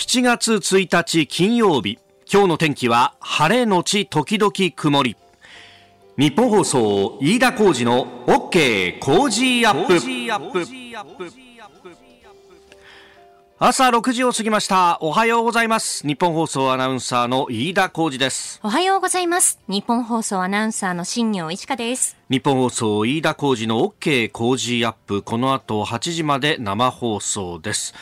7月1日金曜日。今日の天気は晴れのち時々曇り。日本放送飯田浩二の OK 工事アップ。朝6時を過ぎました。おはようございます。日本放送アナウンサーの飯田浩二です。おはようございます。日本放送アナウンサーの新業一華です。日本放送飯田浩二の OK 工事アップ。この後8時まで生放送です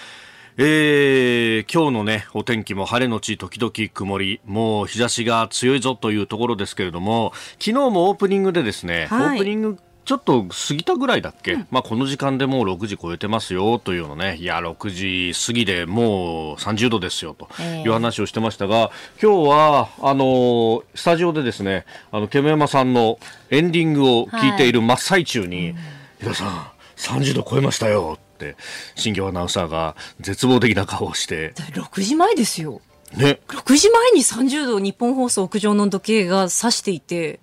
えー、今日のね、お天気も晴れのち時々曇り、もう日差しが強いぞというところですけれども、昨日もオープニングでですね、はい、オープニングちょっと過ぎたぐらいだっけ、うん、まあこの時間でもう6時超えてますよというのね、いや、6時過ぎでもう30度ですよという話をしてましたが、えー、今日は、あの、スタジオでですね、あの、ケムヤマさんのエンディングを聞いている真っ最中に、はい、さん、30度超えましたよって新業アナウンサーが絶望的な顔をして。6時前ですよ。ね。6時前に30度日本放送屋上の時計が指していて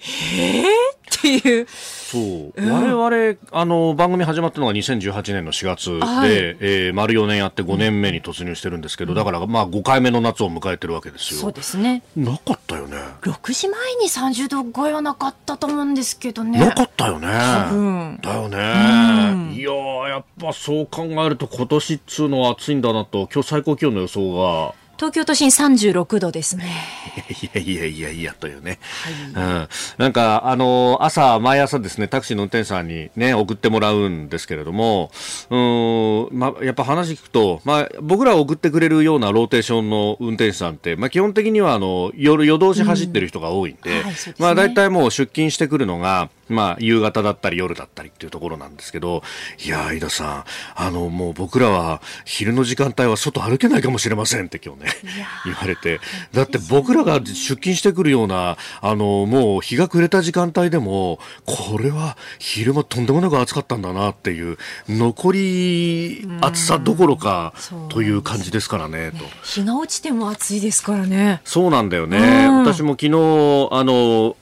えー、っていう。そう。うん、我々、あの、番組始まったのが2018年の4月で、はい、えー、丸4年やって5年目に突入してるんですけど、うん、だから、まあ、5回目の夏を迎えてるわけですよ。そうですね。なかったよね。6時前に30度超えはなかったと思うんですけどね。なかったよね。うん、だよね。うん、いややっぱそう考えると今年っつうのは暑いんだなと、今日最高気温の予想が、東京都心36度ですね。いやいやいやいやというね。はい、うん。なんか、あの、朝、毎朝ですね、タクシーの運転手さんにね、送ってもらうんですけれども、うん、まあ、やっぱ話聞くと、まあ、僕らを送ってくれるようなローテーションの運転手さんって、まあ、基本的には、あの、夜、夜通し走ってる人が多いんで、うんはいでね、まあ、大体もう出勤してくるのが、まあ、夕方だったり夜だったりっていうところなんですけど、いや、飯田さん、あの、もう僕らは昼の時間帯は外歩けないかもしれませんって今日ね、言われて。だって僕らが出勤してくるような、あの、もう日が暮れた時間帯でも、これは昼間とんでもなく暑かったんだなっていう、残り暑さどころかという感じですからね、と。日が落ちても暑いですからね。そうなんだよね。私も昨日、あの、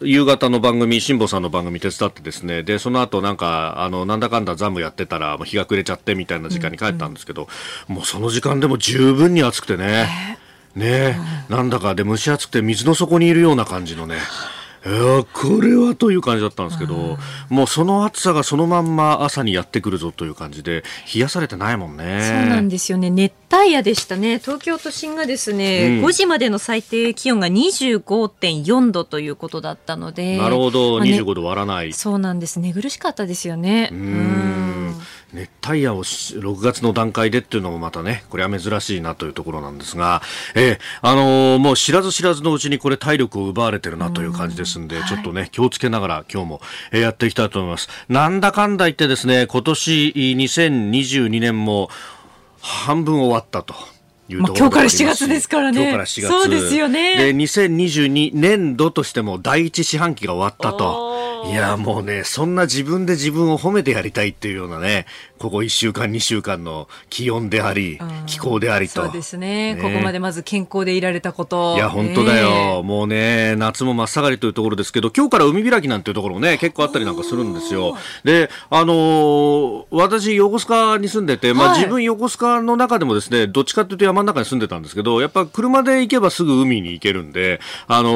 夕方の番組、辛坊さんの番組手伝ってですね、で、その後なんか、あの、なんだかんだザムやってたら、もう日が暮れちゃってみたいな時間に帰ったんですけど、うんうん、もうその時間でも十分に暑くてね、ね、うん、なんだかで蒸し暑くて水の底にいるような感じのね、いやこれはという感じだったんですけど、うん、もうその暑さがそのまんま朝にやってくるぞという感じで冷やされてないもんね。そうなんですよね。熱帯夜でしたね。東京都心がですね、うん、5時までの最低気温が25.4度ということだったのでなるほど、まあね、25度割らない。そうなんです。寝苦しかったですよね。うん熱帯夜を6月の段階でっていうのもまたね、これは珍しいなというところなんですが、えー、あのー、もう知らず知らずのうちにこれ体力を奪われてるなという感じですんで、んちょっとね、気をつけながら今日もやっていきたいと思います。なんだかんだ言ってですね、今年2022年も半分終わったと。いうところ今日から7月ですからね。今日から4月。そうですよね。で、2022年度としても第一四半期が終わったと。いや、もうね、そんな自分で自分を褒めてやりたいっていうようなね、ここ1週間、2週間の気温であり、気候でありと。そうですね、ね、ここまでまず健康でいられたこと。いや、本当だよ。もうね、夏も真っ盛りというところですけど、今日から海開きなんていうところもね、結構あったりなんかするんですよ。で、あのー、私、横須賀に住んでて、まあ、自分横須賀の中でもですね、どっちかっていうと山の中に住んでたんですけど、やっぱ車で行けばすぐ海に行けるんで、あの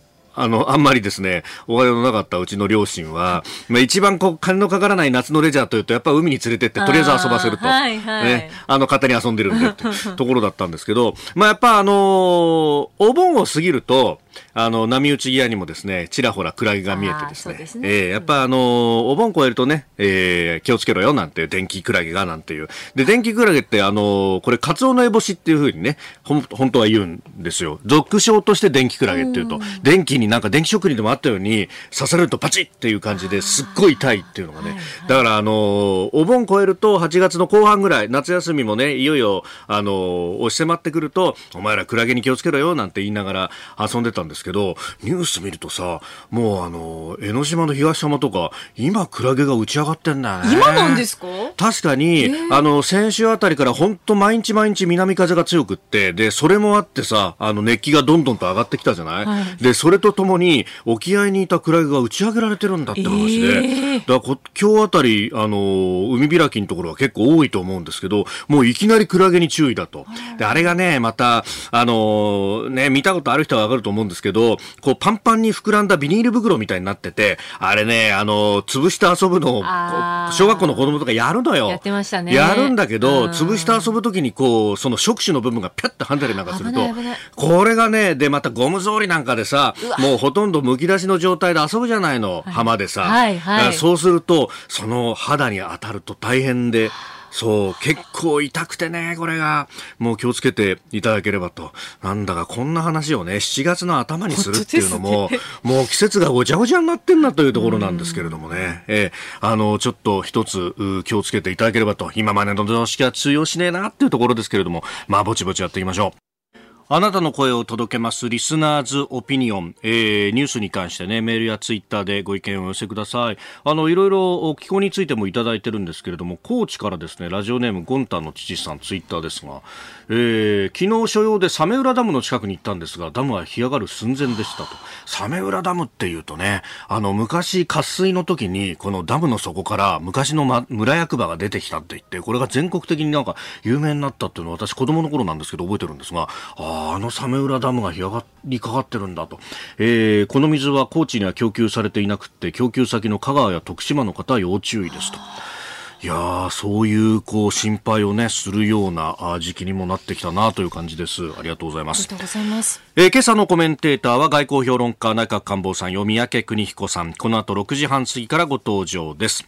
ーあの、あんまりですね、お金のなかったうちの両親は、まあ、一番こう、金のかからない夏のレジャーというと、やっぱ海に連れてって、とりあえず遊ばせると。はいはい、ね。あの、勝手に遊んでるんで、ってところだったんですけど、まあ、やっぱあのー、お盆を過ぎると、あの、波打ち際にもですね、ちらほらクラゲが見えてですね、すね。えー、やっぱあのー、お盆越えるとね、えー、気をつけろよなんて、電気クラゲがなんていう。で、電気クラゲって、あのー、これ、カツオノエボシっていうふうにね、ほん、本当は言うんですよ。俗称として電気クラゲっていうと、電気になんか電気職人でもあったように、刺されるとパチッっていう感じですっごい痛いっていうのがね。だから、あのー、お盆越えると8月の後半ぐらい、夏休みもね、いよいよ、あのー、押し迫ってくると、お前らクラゲに気をつけろよなんて言いながら遊んでたんですけど、ニュース見るとさ、もうあの、江ノ島の東浜とか、今クラゲが打ち上がってんだよね。今なんですか？確かに、あの、先週あたりから本当毎日毎日南風が強くって、で、それもあってさ、あの、熱気がどんどんと上がってきたじゃない、はい、で、それとともに、沖合にいたクラゲが打ち上げられてるんだって話で、え。ー、だから今日あたり、あの、海開きのところは結構多いと思うんですけど、もういきなりクラゲに注意だと。で、あれがね、また、あの、ね、見たことある人はわかると思うんですけど、こう、パンパンに膨らんだビニール袋みたいになってて、あれね、あの、潰して遊ぶのを、小学校の子供とかやるのよ。やってましたね。やるんだけど、潰して遊ぶときに、こう、その触手の部分がピャッとはんだりなんかすると、これがね、で、またゴム草履なんかでさ、もうほとんどむき出しの状態で遊ぶじゃないの、はい、浜でさ。はいはい、そうすると、その肌に当たると大変で、そう、結構痛くてね、これが。もう気をつけていただければと。なんだかこんな話をね、7月の頭にするっていうのも、ね、もう季節がごちゃごちゃになってんなというところなんですけれどもね。えー、あの、ちょっと一つ気をつけていただければと。今までの常識は通用しねえなっていうところですけれども、まあ、ぼちぼちやっていきましょう。あなたの声を届けますリスナーズオピニオン、えー、ニュースに関してね、メールやツイッターでご意見をお寄せください。あの、いろいろ気候についてもいただいてるんですけれども、高知からですね、ラジオネームゴンタンの父さんツイッターですが、えー、昨日所要でサメ浦ダムの近くに行ったんですが、ダムは干上がる寸前でしたと。サメ浦ダムっていうとね、あの、昔渇水の時に、このダムの底から昔の、ま、村役場が出てきたって言って、これが全国的になんか有名になったっていうのは私子供の頃なんですけど覚えてるんですが、ああのサメ浦ダムが干上がりかかってるんだと、えー、この水は高知には供給されていなくて供給先の香川や徳島の方は要注意ですと。いやそういうこう心配をねするような時期にもなってきたなという感じです。ありがとうございます。ありがとうございます。えー、今朝のコメンテーターは外交評論家内閣官房参与三宅邦彦さん。この後6時半過ぎからご登場です、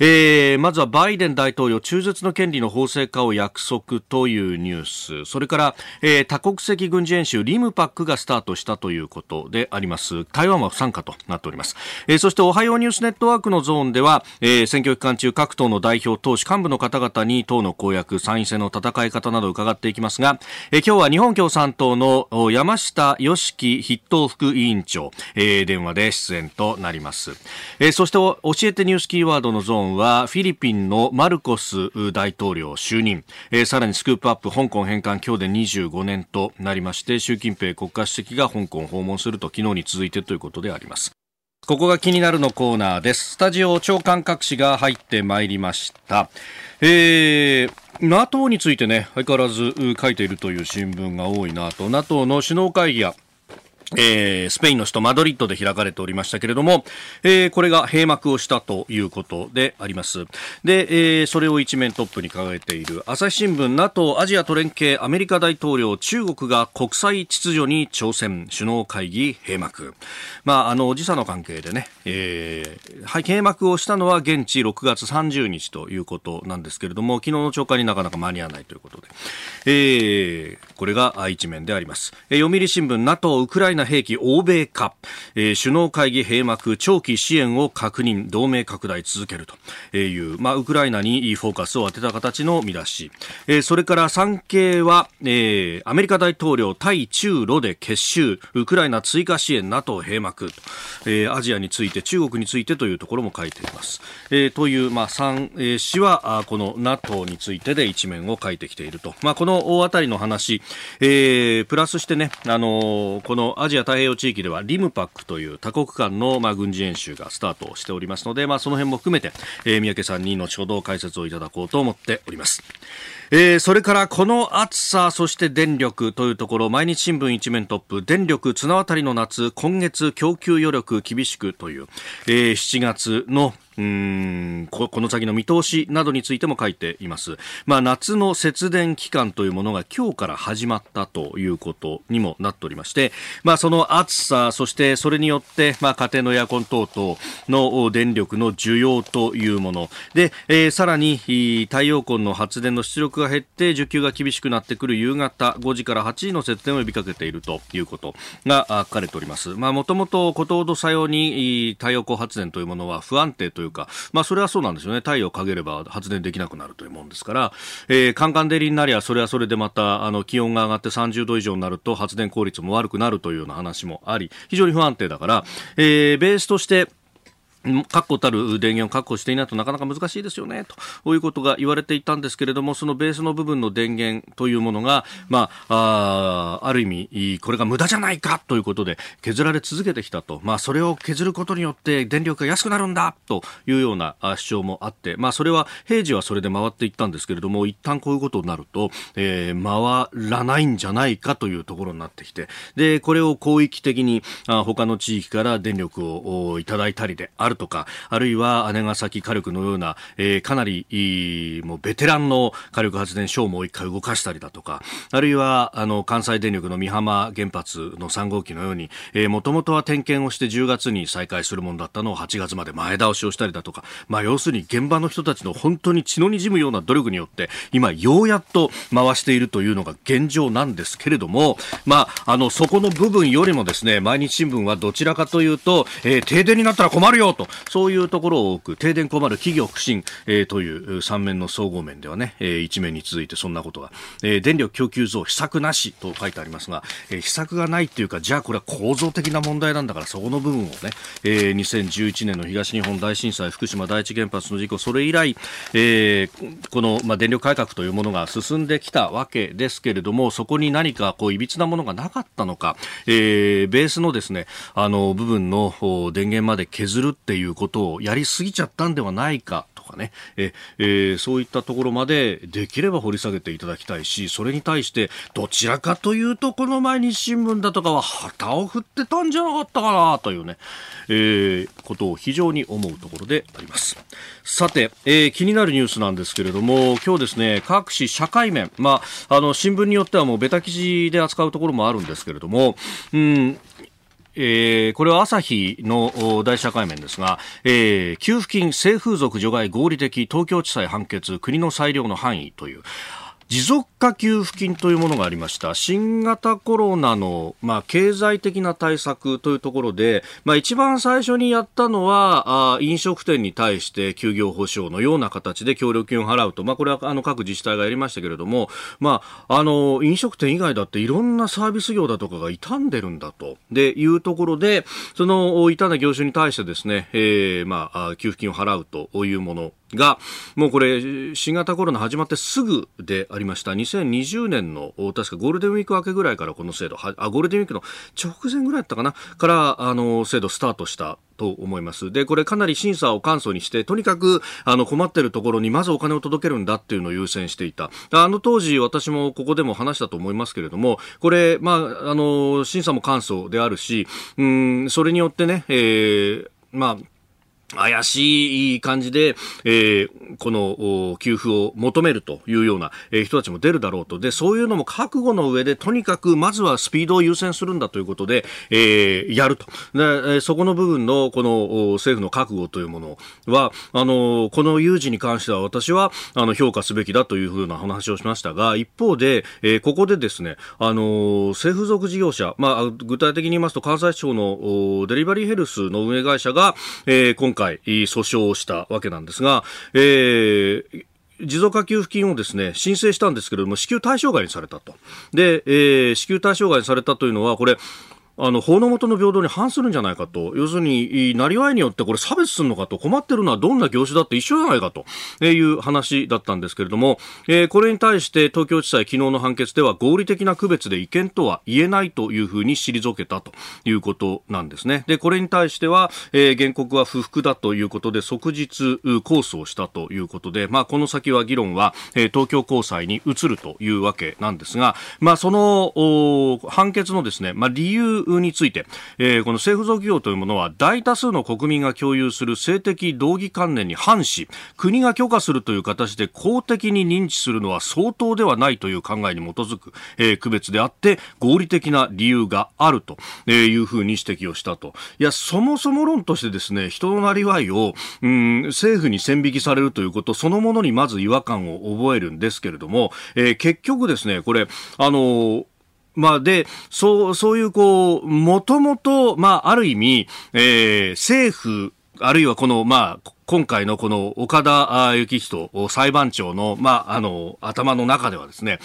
えー、まずはバイデン大統領中絶の権利の法制化を約束というニュース。それから、えー、多国籍軍事演習リムパックがスタートしたということであります。台湾は不参加となっております、えー、そしておはようニュースネットワークのゾーンでは、えー、選挙期間中各党の代表党首幹部の方々に党の公約参院選の戦い方などを伺っていきますが、えー、今日は日本共産党の山下下義樹筆頭副委員長、えー、電話で出演となります、えー、そして教えてニュースキーワードのゾーンはフィリピンのマルコス大統領就任、えー、さらにスクープアップ香港返還今日で25年となりまして習近平国家主席が香港を訪問すると昨日に続いてということであります。ここが気になるのコーナーです。スタジオ長官各紙が入ってまいりました。えー、NATO についてね、相変わらず書いているという新聞が多いなと、NATO の首脳会議やえー、スペインの首都マドリッドで開かれておりましたけれども、えー、これが閉幕をしたということであります。で、えー、それを一面トップに掲げている朝日新聞 NATO アジアと連携アメリカ大統領中国が国際秩序に挑戦首脳会議閉幕。まあ、あの、時差の関係でね、えー、閉幕をしたのは現地6月30日ということなんですけれども、昨日の朝刊になかなか間に合わないということで、えー、これが一面であります。えー、読売新聞 NATO ウクライナな兵器欧米化、えー、首脳会議閉幕長期支援を確認同盟拡大続けると。いう、まあ、ウクライナにフォーカスを当てた形の見出し、えー、それから産経は、えー、アメリカ大統領対中ロで結集。ウクライナ追加支援 NATO 閉幕、えー、アジアについて中国についてというところも書いています、えー、という、まあ、3、えー、詩はこの NATO についてで一面を書いてきていると、まあ、この大当たりの話、えー、プラスしてね、あのー、このアジア太平洋地域ではリムパックという多国間の、まあ、軍事演習がスタートしておりますので、まあ、その辺も含めて、えー、三宅さんに後ほど解説をいただこうと思っております。えー、それからこの暑さ、そして電力というところ、毎日新聞一面トップ、電力綱渡りの夏、今月供給余力厳しくという、えー、7月のうんこの先の見通しなどについても書いています。まあ、夏の節電期間というものが今日から始まったということにもなっておりまして、まあ、その暑さ、そしてそれによって、まあ、家庭のエアコン等々の電力の需要というもので、えー、さらに太陽光の発電の出力が減って需給が厳しくなってくる夕方5時から8時の節電を呼びかけているということが書かれております。まあ、もともとことほどさように太陽光発電というものは不安定といういうか、まあ、それはそうなんですよね。太陽をかげれば発電できなくなるというもんですから、えー、カンカン照りになりゃ、それはそれでまた、あの、気温が上がって30度以上になると発電効率も悪くなるというような話もあり、非常に不安定だから、えー、ベースとして、確固たる電源を確保していないとなかなか難しいですよねということが言われていたんですけれどもそのベースの部分の電源というものが、まあ、あある意味これが無駄じゃないかということで削られ続けてきたと、まあ、それを削ることによって電力が安くなるんだというような主張もあって、まあ、それは平時はそれで回っていったんですけれども一旦こういうことになると、えー、回らないんじゃないかというところになってきて。でこれを広域的にあ他の地域から電力をいただいたりであるとか、あるいは姉崎火力のような、えー、かなりもうベテランの火力発電所をもう一回動かしたりだとか、あるいはあの関西電力の美浜原発の3号機のように、えー、もともとは点検をして10月に再開するものだったのを8月まで前倒しをしたりだとか、まあ、要するに現場の人たちの本当に血の滲むような努力によって、今ようやっと回しているというのが現状なんですけれども、まあ、あの、そこの部分よりもですね、毎日新聞はどちらかというと、えー、停電になったら困るよと、そういうところを多く、停電困る企業不振、えー、という三面の総合面ではね、えー、一面に続いてそんなことが、えー、電力供給増、秘策なしと書いてありますが、えー、秘策がないっていうか、じゃあこれは構造的な問題なんだから、そこの部分をね、えー、2011年の東日本大震災、福島第一原発の事故、それ以来、えー、この、まあ、電力改革というものが進んできたわけですけれども、そこに何かこう、いびつなものがなかったのか、えー、ベースのですね、あの、部分の電源まで削るってていうことをやりすぎちゃったんではないかとかね、ええー、そういったところまでできれば掘り下げていただきたいし、それに対してどちらかというとこの毎日新聞だとかは旗を振ってたんじゃなかったかなというね、えー、ことを非常に思うところであります。さて、えー、気になるニュースなんですけれども、今日ですね、各紙社会面、まあ、あの、新聞によってはもうベタ記事で扱うところもあるんですけれども、うん、えー、これは朝日の大社会面ですが、えー、給付金性風俗除外合理的東京地裁判決国の裁量の範囲という。持続化給付金というものがありました。新型コロナの、まあ、経済的な対策というところで、まあ、一番最初にやったのはあ飲食店に対して休業保障のような形で協力金を払うと、まあ、これはあの各自治体がやりましたけれども、まあ、あの飲食店以外だっていろんなサービス業だとかが傷んでるんだと。でいうところでその傷んだ業種に対してですね、えーまあ、給付金を払うというものが、もうこれ、新型コロナ始まってすぐでありました。2020年の、確かゴールデンウィーク明けぐらいからこの制度、あ、ゴールデンウィークの直前ぐらいだったかな？から、あの、制度スタートしたと思います。で、これかなり審査を簡素にして、とにかく、あの、困ってるところにまずお金を届けるんだっていうのを優先していた。あの当時、私もここでも話したと思いますけれども、これ、まあ、あの、審査も簡素であるし、うん、それによってね、えー、まあ、怪しい感じで、えー、この給付を求めるというような、え、人たちも出るだろうと。で、そういうのも覚悟の上で、とにかくまずはスピードを優先するんだということで、えー、やると。で、そこの部分のこの政府の覚悟というものは、あの、この有事に関しては私は、あの、評価すべきだというふうな話をしましたが、一方で、え、ここでですね、あの、政府属事業者、まあ、具体的に言いますと、関西地方のデリバリーヘルスの運営会社が、え、今回回訴訟をしたわけなんですが、えー、持続化給付金をですね申請したんですけれども支給対象外にされたと。で、えー、支給対象外にされたというのはこれあの法の下の平等に反するんじゃないかと、要するに、なりわいによってこれ差別するのかと、困ってるのはどんな業種だって一緒じゃないかと。いう話だったんですけれども、えー、これに対して東京地裁昨日の判決では合理的な区別で違憲とは言えないというふうに退けたということなんですね。で、これに対しては、えー、原告は不服だということで即日控訴をしたということで、まあ、この先は議論は、えー、東京高裁に移るというわけなんですが、まあ、その判決のですね、まあ、理由について、えー、この政府属業というものは大多数の国民が共有する性的道義観念に反し国が許可するという形で公的に認知するのは相当ではないという考えに基づく、えー、区別であって合理的な理由があるというふうに指摘をしたと。いやそもそも論としてですね人のなりわいをうん政府に線引きされるということそのものにまず違和感を覚えるんですけれども、えー、結局ですねこれあのまあ、で、そう、そういう、こう、もともと、まあ、ある意味、えー、政府、あるいはこの、まあ、今回のこの岡田幸人裁判長の、まあ、あの、頭の中ではですね、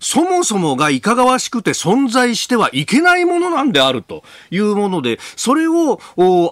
そもそもがいかがわしくて存在してはいけないものなんであるというもので、それを、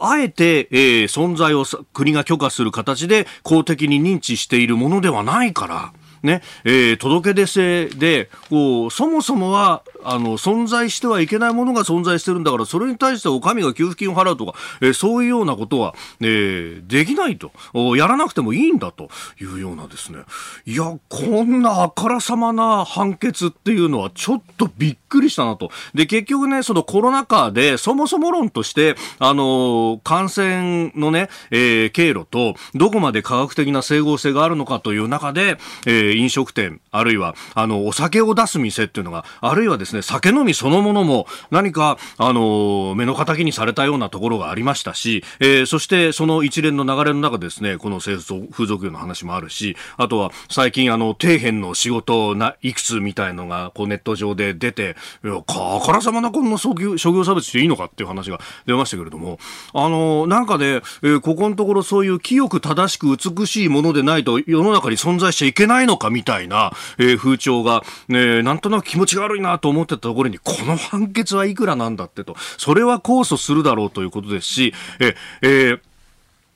あえて、えー、存在を国が許可する形で公的に認知しているものではないから、ね、えー、届け出制で、こう、そもそもは、あの、存在してはいけないものが存在してるんだから、それに対してお上が給付金を払うとか、えー、そういうようなことは、えー、できないと、やらなくてもいいんだというようなですね。いや、こんなあからさまな判決っていうのはちょっとびっくりしたなと。で、結局ね、そのコロナ禍で、そもそも論として、あの、感染のね、えー、経路と、どこまで科学的な整合性があるのかという中で、えー、飲食店、あるいは、あの、お酒を出す店っていうのが、あるいはですね、酒飲みそのものも何か、あの、目の敵にされたようなところがありましたし、えー、そしてその一連の流れの中でですね、この風俗業の話もあるし、あとは最近あの、底辺の仕事ないくつみたいのが、こうネット上で出て、いや、かからさまなこんな職業職業差別していいのかっていう話が出ましたけれども、あの、なんかで、えー、ここのところそういう清く正しく美しいものでないと世の中に存在しちゃいけないのかみたいな、えー、風潮が、ね、なんとなく気持ちが悪いなと思ってたところに、この判決はいくらなんだってと、それは控訴するだろうということですし、え、えー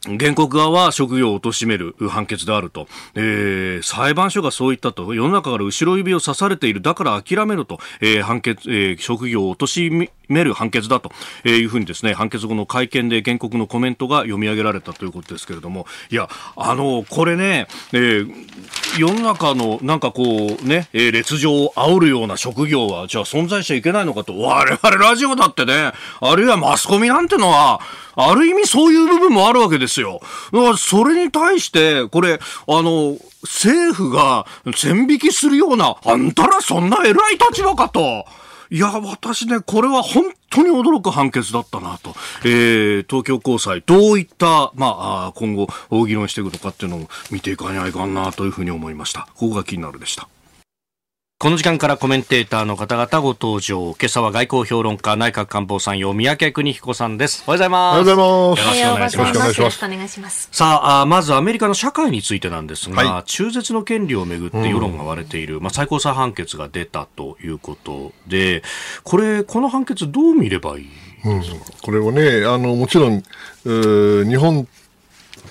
原告側は職業を貶める判決であると、えー、裁判所がそう言ったと、世の中から後ろ指を刺されている、だから諦めろと、えー、判決、えー、職業を貶める判決だと。いうふうにですね、判決後の会見で原告のコメントが読み上げられたということですけれども、いや、あの、これね、えー、世の中のなんかこうね、えー、劣情を煽るような職業は、じゃあ存在しちゃいけないのかと、我々ラジオだってね、あるいはマスコミなんてのは、ある意味そういう部分もあるわけですよ。だからそれに対して、これ、あの、政府が線引きするような、あんたらそんな偉い立場かと。いや、私ね、これは本当に驚く判決だったなと。えー、東京高裁、どういった、まあ、今後、議論していくのかっていうのを見ていかないかんなというふうに思いました。ここが気になるでした。この時間からコメンテーターの方々ご登場。今朝は外交評論家、内閣官房参与、三宅邦彦さんです。おはようございます。おはようございます。よろしくお願いします。よろしくお願いします。さあ、まずアメリカの社会についてなんですが、はい、中絶の権利をめぐって世論が割れている、うん、まあ、最高裁判決が出たということで、これ、この判決どう見ればいい？ですか、うん、これをね、あの、もちろん、日本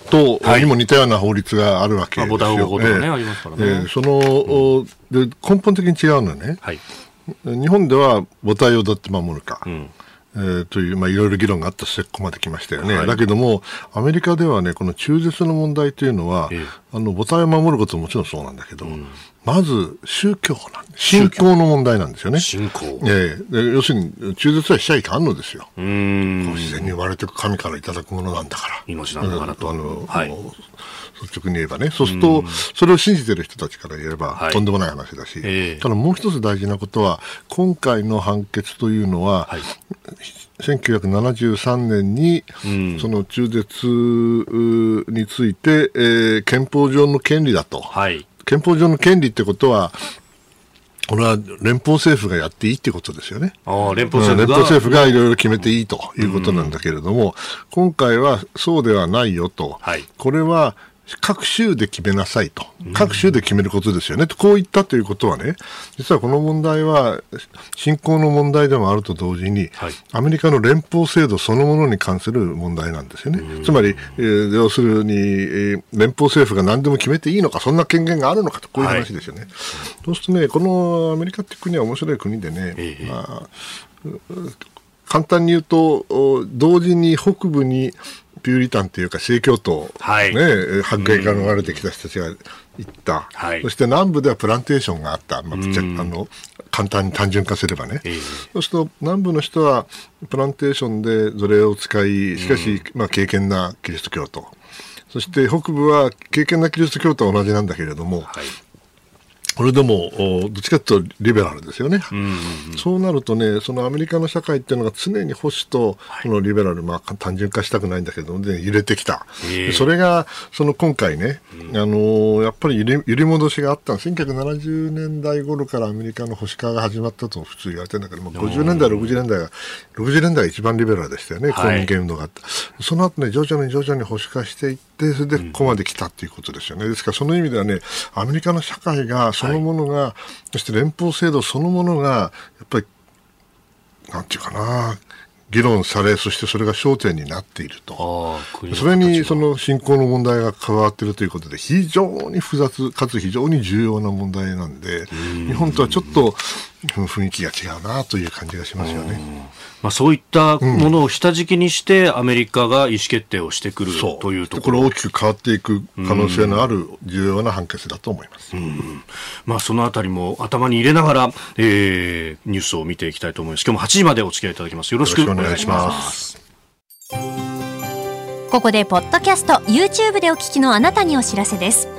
と、にも似たような法律があるわけですよ。ね、えー、ありますからね。えー、その、うん、で、根本的に違うのはね、はい、日本では母体をどうやって守るか。うん。えー、という、まあ、いろいろ議論があった末ここまで来ましたよね、はい、だけども、アメリカではね、この中絶の問題というのは、え。あの母体を守ることももちろんそうなんだけど、うん、まず宗教なん信仰の問題なんですよね。信仰、えー、要するに、中絶はしちゃいかんのですよ。うん。自然に生まれて神からいただくものなんだから。命なんだからと。あの、はい、率直に言えばね、そうすると、それを信じてる人たちから言えば、とんでもない話だし、はい、ただもう一つ大事なことは、今回の判決というのは、はい、1973年に、その中絶について、えー、憲法上の権利だと。はい憲法上の権利ってことは、これは連邦政府がやっていいってことですよね。あ連邦政府が、連邦政府がいろいろ決めていいということなんだけれども、うん、今回はそうではないよと、はい、これは各州で決めなさいと、各州で決めることですよね、とこう言ったということはね、実はこの問題は、信仰の問題でもあると同時に、はい、アメリカの連邦制度そのものに関する問題なんですよね。つまり、えー、要するに、えー、連邦政府が何でも決めていいのか、そんな権限があるのかと、こういう話ですよね。はい、そうするとね、このアメリカって国は面白い国でね、えー、まあ、簡単に言うと、同時に北部にピューリタンというか正教徒、はい、ね、迫害から逃れてきた人たちが行った、はい、そして南部ではプランテーションがあった、まあ、あの簡単に単純化すればね、えー、そうすると南部の人はプランテーションで奴隷を使い、しかし、まあ、敬虔なキリスト教徒、そして北部は敬虔なキリスト教徒は同じなんだけれども、はいこれでも、どっちかというとリベラルですよね、そうなるとね、そのアメリカの社会っていうのが常に保守とこのリベラル、まあ、単純化したくないんだけど、ね、揺れてきた、それがその今回ね、あのやっぱり揺り戻しがあった1970年代頃からアメリカの保守化が始まったと普通言われてるんだけども、50年代、60年代が、60年代が一番リベラルでしたよね、公民権運動があった。その後ね、徐々に徐々に保守化していって、それでここまで来たっていうことですよね。ですからその意味ではね、アメリカの社会がそのものが、はい、そして連邦制度そのものが、やっぱり、なんていうかな、議論され、そしてそれが焦点になっていると。それにその信仰の問題が関わっているということで、非常に複雑かつ非常に重要な問題なんで、日本とはちょっと雰囲気が違うなという感じがしますよね。まあ、そういったものを下敷きにして、アメリカが意思決定をしてくるというところ、これ大きく変わっていく可能性のある重要な判決だと思います、まあ、そのあたりも頭に入れながら、えー、ニュースを見ていきたいと思います。今日も8時までお付き合いいただきます。よろしくお願いします。ここでポッドキャスト YouTube でお聞きのあなたにお知らせです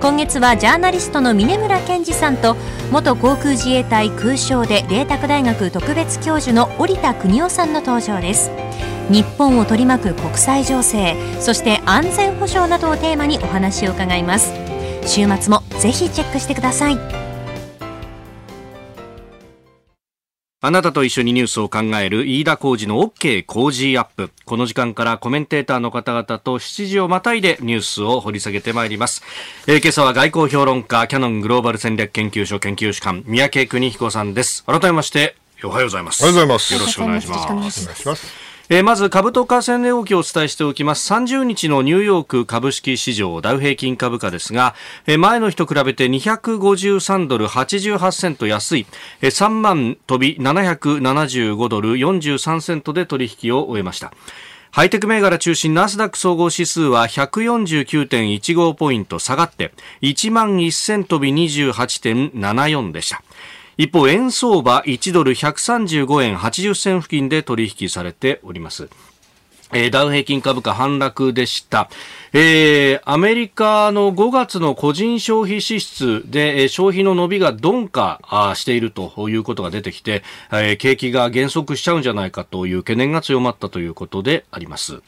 今月はジャーナリストの峯村健司さんと元航空自衛隊空将で麗澤大学特別教授の織田邦男さんの登場です。日本を取り巻く国際情勢そして安全保障などをテーマにお話を伺います。週末もぜひチェックしてください。あなたと一緒にニュースを考える飯田浩二の OK 工事アップ。この時間からコメンテーターの方々と7時をまたいでニュースを掘り下げてまいります。えー、今朝は外交評論家、キャノングローバル戦略研究所研究主幹、三宅邦彦さんです。改めまして、おはようございます。おはようございます。よろしくお願いします。お願いします。えー、まず株と為替値動きをお伝えしておきます。30日のニューヨーク株式市場ダウ平均株価ですが、えー、前の日と比べて253ドル88セント安い、えー、3万飛び775ドル43セントで取引を終えました。ハイテク銘柄中心ナスダック総合指数は149.15ポイント下がって1万1000飛び28.74でした。一方、円相場1ドル135円80銭付近で取引されております。えー、ダウ平均株価反落でした。えー、アメリカの5月の個人消費支出で、えー、消費の伸びが鈍化しているということが出てきて、えー、景気が減速しちゃうんじゃないかという懸念が強まったということであります。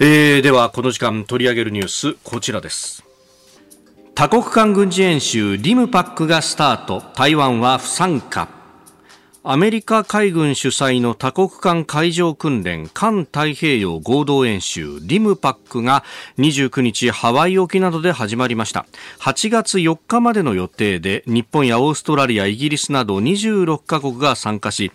えー、では、この時間取り上げるニュース、こちらです。多国間軍事演習リムパックがスタート。台湾は不参加。アメリカ海軍主催の多国間海上訓練環太平洋合同演習リムパックが29日ハワイ沖などで始まりました。8月4日までの予定で日本やオーストラリアイギリスなど26カ国が参加し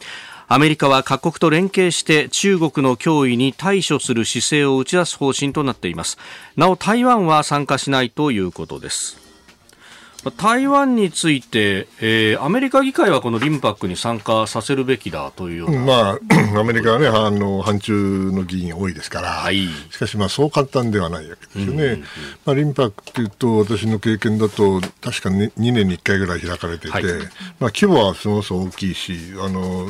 アメリカは各国と連携して中国の脅威に対処する姿勢を打ち出す方針となっています。なお台湾は参加しないということです。台湾について、えー、アメリカ議会はこのリムパックに参加させるべきだというような、まあ、アメリカはね、あの反中の議員多いですから、はい、しかし、まあ、そう簡単ではないわけですよね。うんうん、まあ、リムパックというと、私の経験だと、確かに2年に1回ぐらい開かれていて、はい、まあ、規模はそもそも大きいし、あの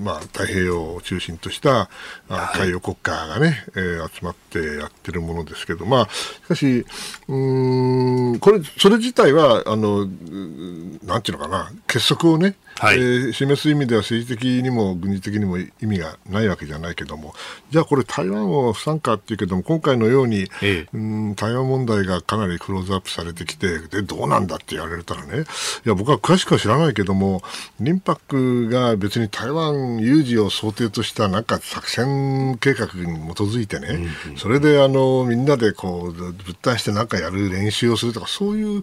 まあ、太平洋を中心とした海洋国家がね、えー、集まってやってるものですけど、まあ、しかし、うんこれ、それ自体は、あの、なんていうのかな、結束をね、はい、えー、示す意味では政治的にも軍事的にも意味がないわけじゃないけども、じゃあこれ台湾を不参加っていうけども、今回のように、ええ、うん台湾問題がかなりクローズアップされてきて、で、どうなんだって言われたらね、いや、僕は詳しくは知らないけども、リンパックが別に台湾有事を想定としたなんか作戦計画に基づいてね、うんうん、それであのみんなでこう、物体してなんかやる練習をするとか、そういう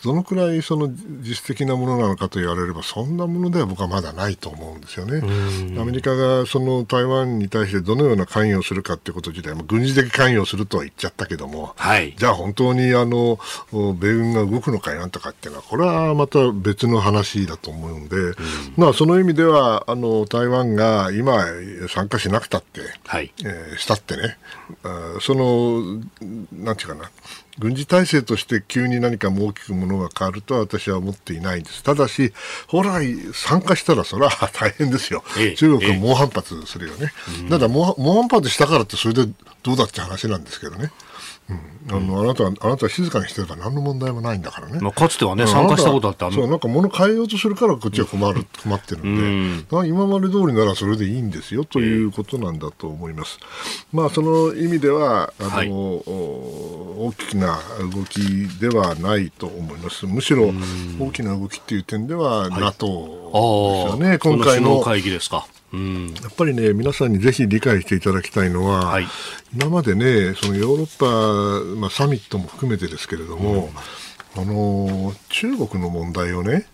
どのくらいその実質的なものなのかと言われれば、そんなものでは僕はまだないと思うんですよね。アメリカがその台湾に対してどのような関与をするかということ自体、軍事的関与をするとは言っちゃったけども、はい、じゃあ本当にあの米軍が動くのかいなんとかっていうのは、これはまた別の話だと思うので、うん、まあその意味では、あの台湾が今参加しなくたって、はい、えー、したってね、その、なんていうかな、軍事体制として急に何か大きくものが変わるとは私は思っていないんです。ただし、本来参加したらそれは 大変ですよ。ええ、中国は猛反発するよね。え、ただ猛反発したからってそれでどうだって話なんですけどね。うん、あのあなたはあなたは静かにしてれば何の問題もないんだからね。まあ、かつてはね、参加したことあってそう、なんか物変えようとするからこっちは困る、困ってるんで、うん、今まで通りならそれでいいんですよということなんだと思います。まあ、その意味では、あの、はい、大きな動きではないと思います。むしろ大きな動きっていう点では、NATO ですよね、今回の。会議ですか。うん、やっぱりね、皆さんにぜひ理解していただきたいのは、はい、今までね、そのヨーロッパ、まあ、サミットも含めてですけれども、うん、あの中国の問題をね、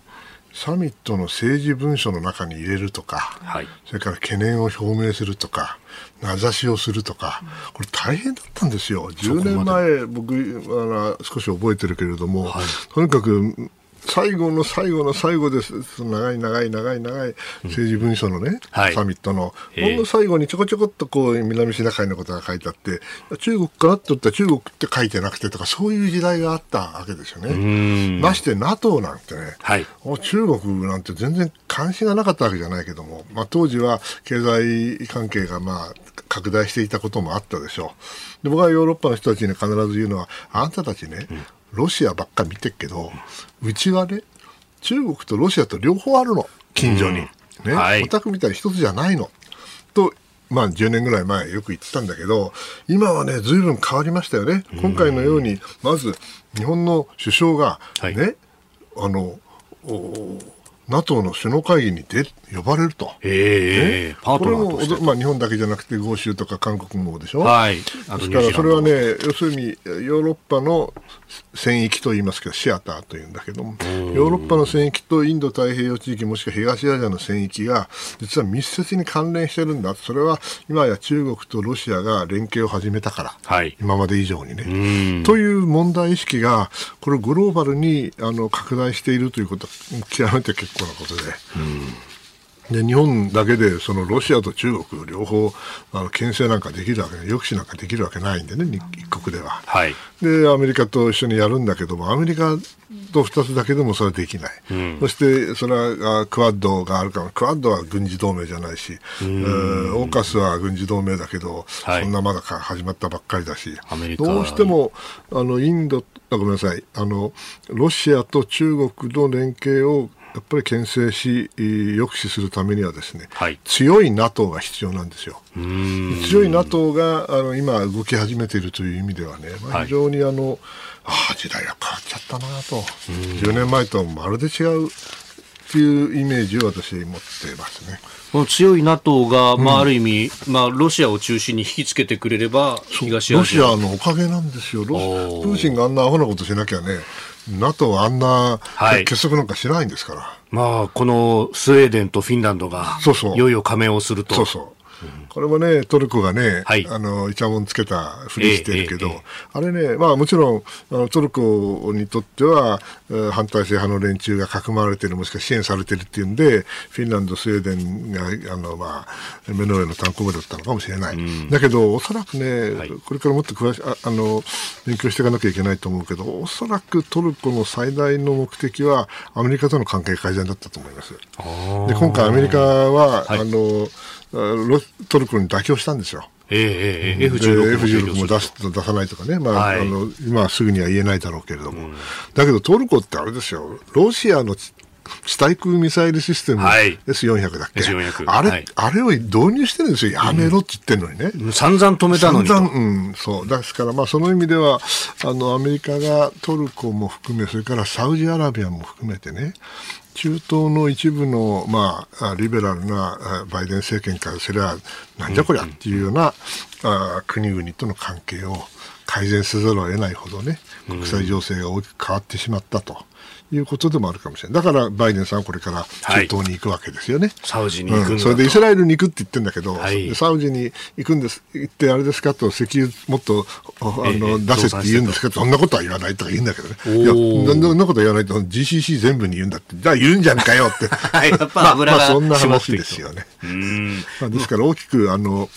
サミットの政治文書の中に入れるとか、はい、それから懸念を表明するとか、名指しをするとか、これ大変だったんですよ。10年前、僕、あの少し覚えてるけれども、はい、とにかく最後の最後の最後です。長い長い長い長い政治文書のね、うんサミットの、ほんの最後にちょこちょこっとこう南シナ海のことが書いてあって、中国かなって言ったら中国って書いてなくてとか、そういう時代があったわけですよね。まして NATO なんてね、はい、中国なんて全然関心がなかったわけじゃないけども、まあ、当時は経済関係がまあ拡大していたこともあったでしょう。で僕はヨーロッパの人たちに必ず言うのは、あんたたちね、うんロシアばっか見てるけど、うちはね、中国とロシアと両方あるの、近所に。ね、はい、オタクみたいに一つじゃないの。と、まあ10年ぐらい前よく言ってたんだけど、今はね、随分変わりましたよね。今回のように、まず日本の首相がね、はい、あの、NATO の首脳会議に出呼ばれると。ええー、パートナーとこれも、まあ、日本だけじゃなくて、豪州とか韓国もでしょ？はい。ですから、それはね、要するに、ヨーロッパの戦域と言いますけど、シアターというんだけども、ヨーロッパの戦域とインド太平洋地域、もしくは東アジアの戦域が、実は密接に関連してるんだ。それは、今や中国とロシアが連携を始めたから、はい、今まで以上にね。という問題意識が、これグローバルにあの拡大しているということは、極めて結構なことで。で日本だけでそのロシアと中国両方あの牽制なんかできるわけ抑止なんかできるわけないんでね一国では、はい、でアメリカと一緒にやるんだけどもアメリカと2つだけでもそれはできない、うん、そしてそれはクアッドがあるからクアッドは軍事同盟じゃないし、オーカスは軍事同盟だけど、はい、そんなまだか始まったばっかりだし。どうしてもあのインドごめんなさい。あのロシアと中国の連携をやっぱり牽制し抑止するためにはですね、はい、強い NATO が必要なんですよ。強い NATO があの今動き始めているという意味ではね、まあ、非常にあの、はい、ああ時代が変わっちゃったなと。10年前とまるで違うっていうイメージを私持ってますね。この強い NATO が、まあ、ある意味、うん、まあ、ロシアを中心に引きつけてくれれば、東アジアロシアのおかげなんですよ。プーチンがあんなアホなことしなきゃね、NATO はあんな結束なんかしないんですから。はい、まあ、このスウェーデンとフィンランドが、そうそういよいよ加盟をすると。そうそうこれもね、トルコがね、はい、あの、イチャモンつけたふりしてるけど、えーえー、あれね、まあもちろん、あのトルコにとっては、反対性派の連中がかくまわれてる、もしくは支援されてるっていうんで、フィンランド、スウェーデンが、あの、まあ、目の上の単行部だったのかもしれない。うん、だけど、おそらくね、はい、これからもっと詳しああの、勉強していかなきゃいけないと思うけど、おそらくトルコの最大の目的は、アメリカとの関係改善だったと思います。で、今回アメリカは、はい、あの、トルコに妥協したんですよ。ええ F16, F16 も出す出さないとかね、まあ、はい、あの今すぐには言えないだろうけれども、うん、だけどトルコってあれですよ、ロシアの地対空ミサイルシステム、はい、S400 だっけ、S400 あれ、はい、あれを導入してるんですよ、やめろって言ってるのにね、うん、散々止めたのに散々、うん、そう。ですから、まあ、その意味ではあの、アメリカがトルコも含め、それからサウジアラビアも含めてね、中東の一部の、まあ、リベラルなバイデン政権からすれば、なんじゃこりゃっていうような、うん、あ国々との関係を改善せざるを得ないほどね、国際情勢が大きく変わってしまったと。いうことでもあるかもしれない。だからバイデンさんはこれから中東に行くわけですよね。はい、サウジに行くうん、それでイスラエルに行くって言ってるんだけど、はい、サウジに行くんです、行ってあれですかと、石油もっとあの、出せって言うんですけど、そんなことは言わないとか言うんだけどね。いや、そんなこと言わないと GCC 全部に言うんだって、じゃあ言うんじゃんかよって。はい、やっぱ油が、まあ、そんな話ですよね。まあ、ですから大きくあの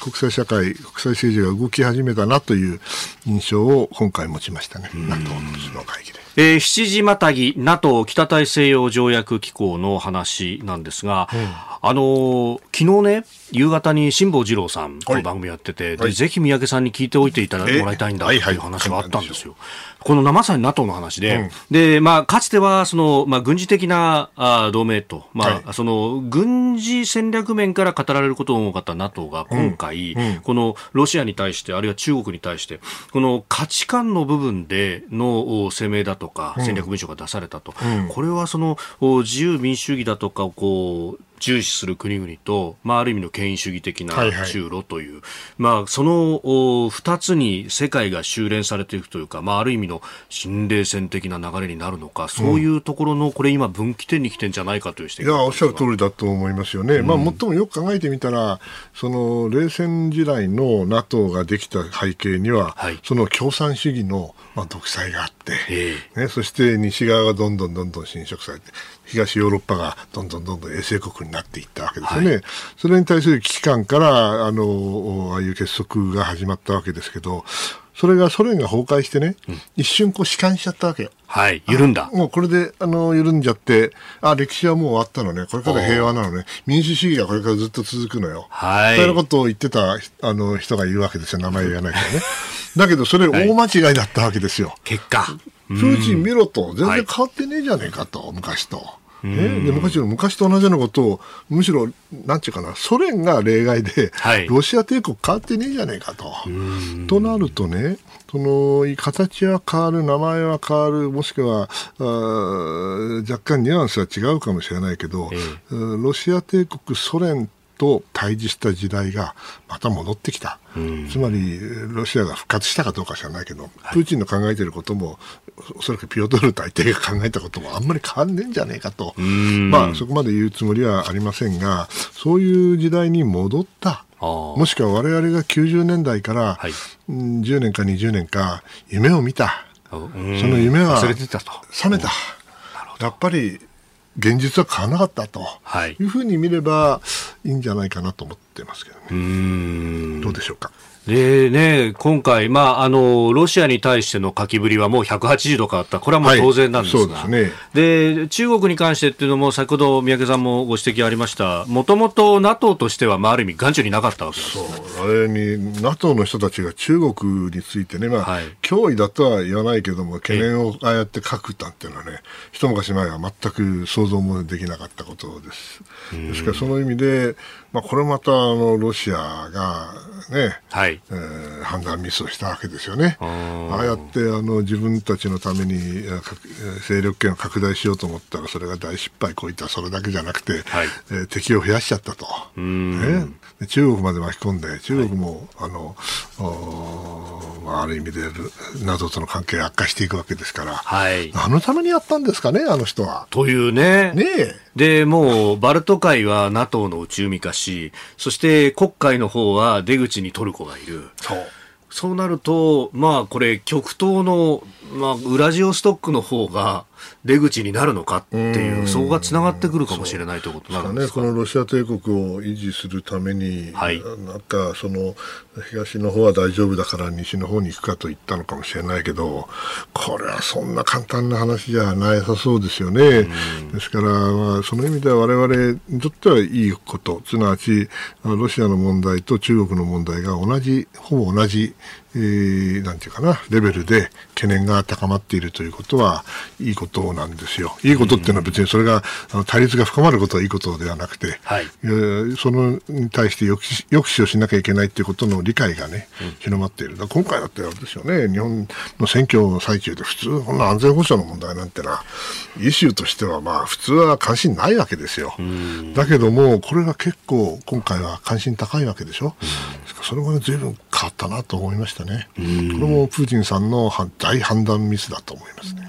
国際社会、国際政治が動き始めたなという印象を今回持ちましたね、NATO の首脳会議で。えー、七時またぎ NATO 北大西洋条約機構の話なんですが、うん、あのー、昨日ね、夕方に辛坊二郎さんの番組やってて、はい、でぜひ三宅さんに聞いておいていただもらいたいんだという話があったんですよ。このまさに NATO の話で、うん、で、まあ、かつては、その、まあ、軍事的なあ同盟と、まあ、はい、その、軍事戦略面から語られることの多かった NATO が今回、このロシアに対して、あるいは中国に対して、この価値観の部分での声明だとか、戦略文書が出されたと。これはその、自由民主主義だとか、こう、重視する国々と、まあ、ある意味の権威主義的な中ロという、はいはい、まあ、その2つに世界が修練されていくというか、まあ、ある意味の新冷戦的な流れになるのか、そういうところの、これ今、分岐点に来てんじゃないかという指摘いや、おっしゃる通りだと思いますよね。うん、まあ、最もよく考えてみたら、その冷戦時代の NATO ができた背景には、はい、その共産主義の、まあ、独裁があって、ね、そして西側がどんどんどんどん侵食されて、東ヨーロッパがどんどんどんどん衛星国になっていったわけですよね。はい、それに対する危機感から、あの、ああいう結束が始まったわけですけど、それがソ連が崩壊してね、うん、一瞬こう弛緩しちゃったわけ。はい、緩んだ。もうこれで、あの、緩んじゃって、あ、歴史はもう終わったのね。これから平和なのね。民主主義がこれからずっと続くのよ。はい。そういうことを言ってた、あの、人がいるわけですよ。名前言わないからね。だけど、それ大間違いだったわけですよ。はい、結果。プーチン見ろと、全然変わってねえじゃねえかと、昔と。ね、で昔の昔と同じようなことをむしろなんていうかなソ連が例外で、はい、ロシア帝国変わってねえじゃねえかと。となるとねその形は変わる名前は変わるもしくはあ若干ニュアンスは違うかもしれないけど、えー、ロシア帝国ソ連と対峙した時代がまた戻ってきた、うん、つまりロシアが復活したかどうか知らないけど、はい、プーチンの考えていることもおそらくピオトル大帝が考えたこともあんまり変わんねえんじゃねえかと、まあ、そこまで言うつもりはありませんがそういう時代に戻った。もしくは我々が90年代から、はい、10年か20年か夢を見た、その夢は覚めた。やっぱり現実は変わらなかったというふうに見ればいいんじゃないかなと思ってますけどね。どうでしょうか？でね、今回、まあ、あの、ロシアに対しての書きぶりはもう180度変わった。これはもう当然なんですが。はい、で、ね、中国に関してっていうのも、先ほど三宅さんもご指摘ありました。もともと NATO としては、まあ、ある意味、眼中になかったわけです。そう。あれに、NATO の人たちが中国についてね、まあ、はい、脅威だとは言わないけども、懸念をああやって書くたっていうのはね、一昔前は全く想像もできなかったことです。ですから、その意味で、まあ、これまた、あの、ロシアが、ね、はい、えー、判断ミスをしたわけですよね。ああやってあの自分たちのために勢力圏を拡大しようと思ったらそれが大失敗こういったそれだけじゃなくて、はい、えー、敵を増やしちゃったと、ね、中国まで巻き込んで中国も、はい、あのまあ、ある意味で謎との関係悪化していくわけですから、はい、何のためにやったんですかねあの人は。というね。ねで、もう、バルト海は NATO の内海化し、そして黒海の方は出口にトルコがいる。そう。そうなると、まあこれ極東の、まあ、ウラジオストックの方が、出口になるのかっていう、そこがつながってくるかもしれないということになるんですか？ね、このロシア帝国を維持するために、はい、なんかその東の方は大丈夫だから西の方に行くかと言ったのかもしれないけど、これはそんな簡単な話じゃなさそうですよね。ですから、まあ、その意味では我々にとってはいいこと、すなわちロシアの問題と中国の問題が同じ、ほぼ同じえー、なんていうかな、レベルで懸念が高まっているということは、いいことなんですよ。いいことっていうのは別にそれが、あの対立が深まることはいいことではなくて、はい、そのに対して抑止抑止をしなきゃいけないということの理解がね、広まっている。今回だってあれですよね、日本の選挙の最中で普通、こんな安全保障の問題なんてな、イシューとしてはまあ普通は関心ないわけですよ。だけども、これが結構今回は関心高いわけでしょ。それも随分変わったなと思いましたね。これもプーチンさんの大判断ミスだと思いますね。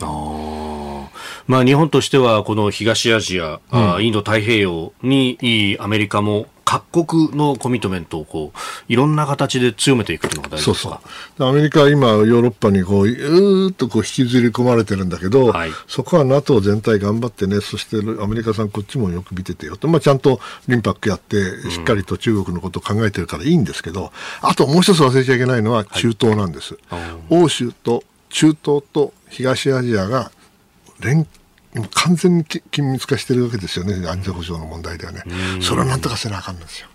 まあ、日本としてはこの東アジア、うん、インド太平洋にアメリカも各国のコミットメントをこういろんな形で強めていくというのが大事ですか？そうアメリカは今、ヨーロッパにこううーっとこう引きずり込まれてるんだけど、はい、そこは NATO 全体頑張ってね、そしてアメリカさん、こっちもよく見ててよと、まあ、ちゃんとリンパックやって、しっかりと中国のことを考えてるからいいんですけど、あともう一つ忘れちゃいけないのは中東なんです。はい、欧州と中東と東アジアが連完全に緊密化してるわけですよね、安全保障の問題ではね。それはなんとかせなあかんんですよ。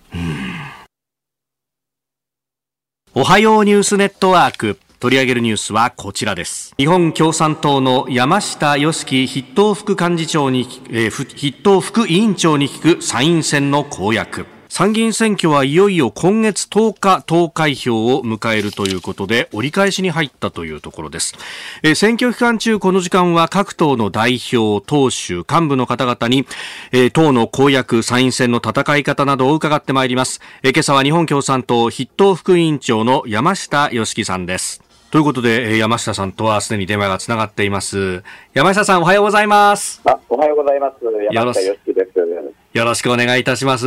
おはようニュースネットワーク。取り上げるニュースはこちらです。日本共産党の山下良樹筆頭副幹事長に、えー、筆頭副委員長に聞く参院選の公約。参議院選挙はいよいよ今月10日投開票を迎えるということで折り返しに入ったというところです、えー、選挙期間中この時間は各党の代表党首幹部の方々に、えー、党の公約参院選の戦い方などを伺ってまいります、えー、今朝は日本共産党筆頭副委員長の山下良樹さんですということで、山下さんとはすでに電話がつながっています。山下さん、おはようございます。あ、おはようございます。山下よしです。よろしくお願いいたします。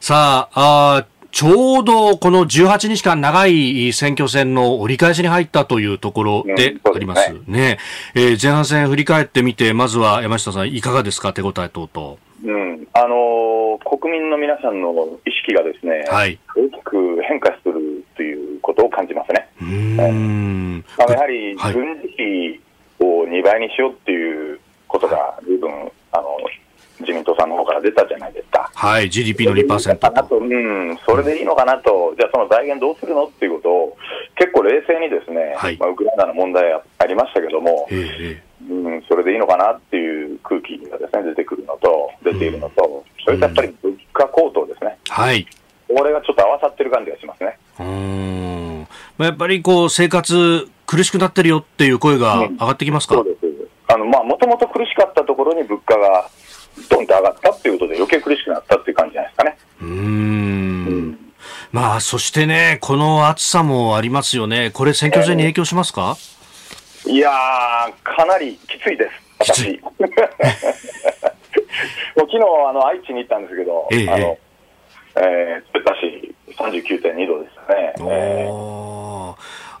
さあ、あちょうどこの18日間長い選挙戦の折り返しに入ったというところでありますね。うん、ねえー、前半戦振り返ってみて、まずは山下さん、いかがですか、手応え等々？うん、あのー、国民の皆さんの意識がですね、はい、大きく変化するということを感じますね。うん、あのやはり軍事費を2倍にしようっていうことが随分、あの自民党さんの方から出たじゃないですか。はい、GDP の2%と。うん、それでいいのかなと、じゃあその財源どうするのっていうことを、結構冷静にですね、はい、まあ、ウクライナの問題ありましたけども、えー、うん、それでいいのかなっていう空気がですね、出てくるのと、出ているのと、うん、それとやっぱり物価高騰ですね。はい。これがちょっと合わさってる感じがしますね。うん。まあ、やっぱりこう、生活苦しくなってるよっていう声が上がってきますか、うん、そうです。あの、まあ、もともと苦しかったところに物価がドンと上がったっていうことで、余計苦しくなったっていう感じじゃないですかね。うんまあ、そしてね、この暑さもありますよね、これ、選挙戦に影響しますか、えー、いやー、かなりきついです、私。もう昨日あの愛知に行ったんですけど、えー、あのえー、たし39.2度でしたね。えー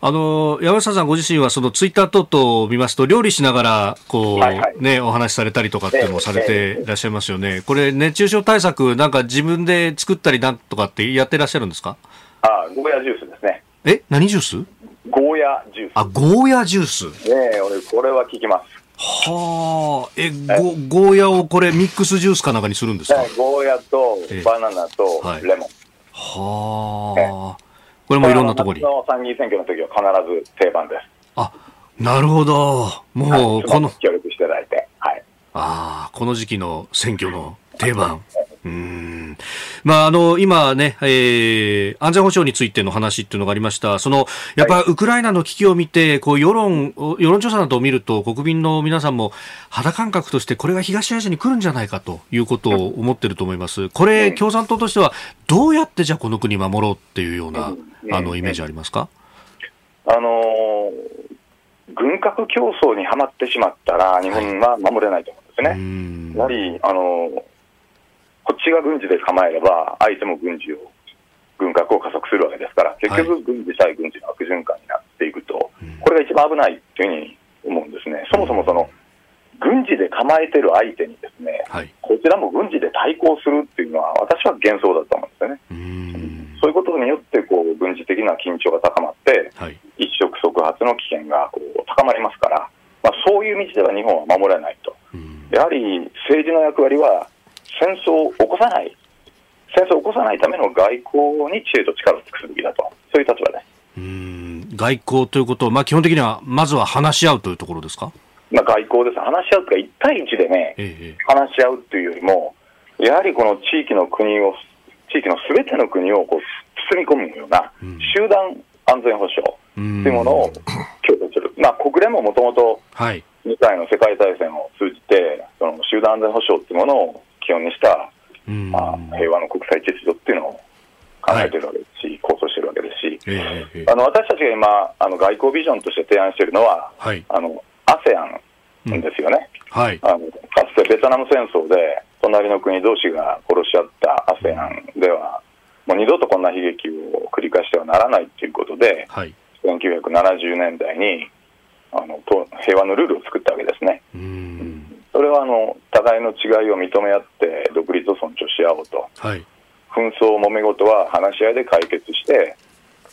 あの山下さんご自身はそのツイッター等々を見ますと料理しながらこう、はいはい、ねお話しされたりとかってもされていらっしゃいますよね。これ熱中症対策なんか自分で作ったりなんとかってやってらっしゃるんですか？あゴーヤジュースですね。え何ジュース？ゴーヤジュース。あゴーヤジュース。ねえ俺これは聞きます。はあ、え、ゴゴーヤをこれミックスジュースかなんかにするんですか、ゴーヤとバナナとレモン。はあ。これもいろんなところに。の参議院選挙の時は必ず定番です。あ、なるほど。もう、この。協力していただいて。はい。ああ、この時期の選挙の定番。うん。まあ、あの、今ね、えー、安全保障についての話っていうのがありました。その、やっぱ、ウクライナの危機を見て、こう、世論、世論調査などを見ると、国民の皆さんも肌感覚として、これが東アジアに来るんじゃないかということを思ってると思います。これ、共産党としては、どうやってじゃあこの国守ろうっていうような、あの、イメージありますか？あのー、軍拡競争にはまってしまったら、日本は守れないと思うんですね。やはり、あのーこっちが軍事で構えれば、相手も軍事を、軍拡を加速するわけですから、結局、軍事対軍事の悪循環になっていくと、これが一番危ないというふうに思うんですね。そもそもその軍事で構えてる相手にですね、はい、こちらも軍事で対抗するっていうのは、私は幻想だと思うんですよね。そういうことによってこう軍事的な緊張が高まって、はい、一触即発の危険がこう高まりますから、まあ、そういう道では日本は守れないと。やはり政治の役割は戦争を起こさない、戦争を起こさないための外交に知恵と力を尽くすべきだと、そういう立場で。す。うん。外交ということまあ、基本的にはまずは話し合うというところですか、まあ、外交です、話し合うというか、1対1でね、ええ、話し合うというよりも、やはりこの地域の国を、地域のすべての国をこう包み込むような集団安全保障というものを強化する、まあ、国連ももともと2回の世界大戦を通じて、その集団安全保障というものを基本にした、まあ、平和の国際秩序っていうのを考えてるわけですし、はい、構想してるわけですし、えー、あの私たちが今、あの外交ビジョンとして提案しているのは、はい、あの ASEAN ですよね、うん、はい、あのかつてベトナム戦争で隣の国同士が殺し合った ASEAN では、もう二度とこんな悲劇を繰り返してはならないということで、はい、1970年代にあの平和のルールを作ったわけですね。それはあの互いの違いを認め合って独立を尊重し合おうと、はい、紛争、揉め事は話し合いで解決して、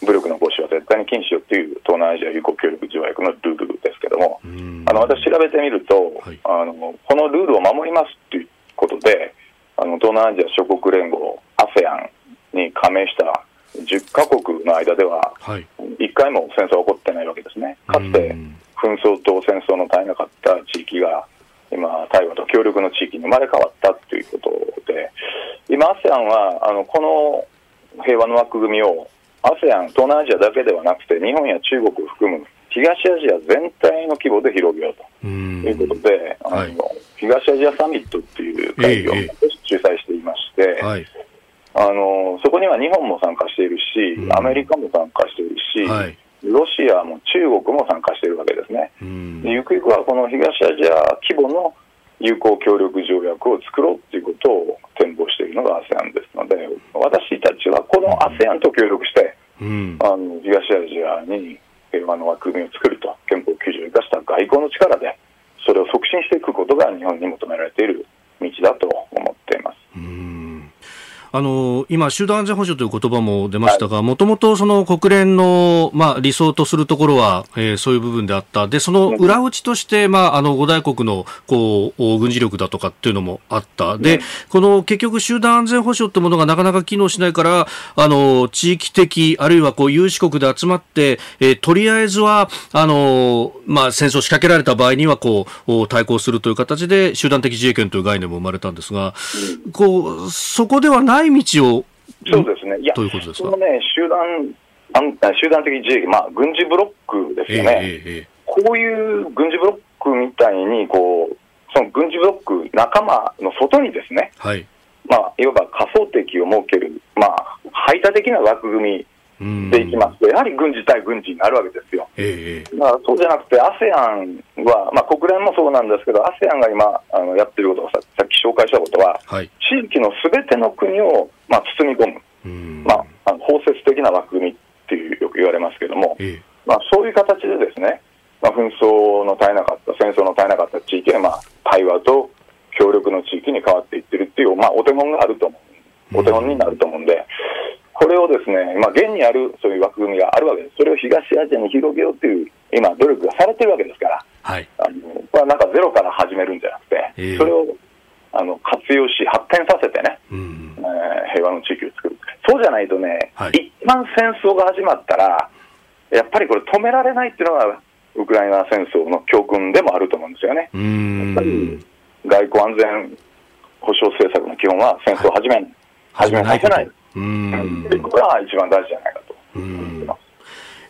武力の行使は絶対に禁止よという東南アジア友好協力条約のルールですけども、あの私、調べてみると、はい、あの、このルールを守りますということで、あの東南アジア諸国連合、ASEAN に加盟した10カ国の間では、1回も戦争は起こってないわけですね。かつて紛争と戦争の絶えなかった地域が、今、台湾と協力の地域に生まれ変わったということで、今、ASEAN はあのこの平和の枠組みを ASEAN、東南アジアだけではなくて、日本や中国を含む東アジア全体の規模で広げようと。いうことで、あの東アジアサミットっていう会議を主催していまして、はい、あのそこには日本も参加しているし、アメリカも参加しているし、はい、ロシアも中国も参加しているわけですね。ゆくゆくはこの東アジア規模の友好協力条約を作ろうということを展望しているのが ASEAN ですので、私たちはこの ASEAN と協力して、うん、あの東アジアに平和の枠組みを作ると、憲法9条を生かした外交の力で、それを促進していくことが日本に求められている道だと思っています。あの今、集団安全保障という言葉も出ましたが、もともとその国連の、まあ、理想とするところは、えー、そういう部分であった。で、その裏打ちとして、まあ、あの、五大国の、こう、軍事力だとかっていうのもあった。で、この結局集団安全保障ってものがなかなか機能しないから、あの、地域的、あるいはこう、有志国で集まって、えー、とりあえずは、あの、まあ、戦争を仕掛けられた場合には、こう、対抗するという形で、集団的自衛権という概念も生まれたんですが、こう、そこではないない道を、そうですね、いや、ういうことですか？そのね、集団集団的自衛、まあ、軍事ブロックですよね、えーえー、こういう軍事ブロックみたいにこう、その軍事ブロック仲間の外にですね、はい、まあ、いわば仮想敵を設ける、まあ、排他的な枠組みでいきます。と、やはり軍事対軍事になるわけですよ。えー、だからそうじゃなくて、ASEAN は、まあ、国連もそうなんですけど、ASEAN が今あのやってることはさ、さっき紹介したことは、はい、地域のすべての国を、まあ、包み込む、まあ、あの包摂的な枠組みっていうよく言われますけども、えー、まあ、そういう形でですね、まあ、紛争の絶えなかった、戦争の絶えなかった地域は、まあ、対話と協力の地域に変わっていってるっていう、まあ、お手本があると思う、お手本になると思うんで、これをですね、まあ、現にあるそういう枠組みがあるわけです。それを東アジアに広げようという、今、努力がされてるわけですから、はい、あのこれはなんかゼロから始めるんじゃなくて、えー、それをあの活用し、発展させてね、うん、えー、平和の地域を作る。そうじゃないとね、はい、一番戦争が始まったら、やっぱりこれ止められないっていうのが、ウクライナ戦争の教訓でもあると思うんですよね。やっぱり外交安全保障政策の基本は戦争を始め。はい、始めさせない。うん。これは一番大事じゃないかと思ってます。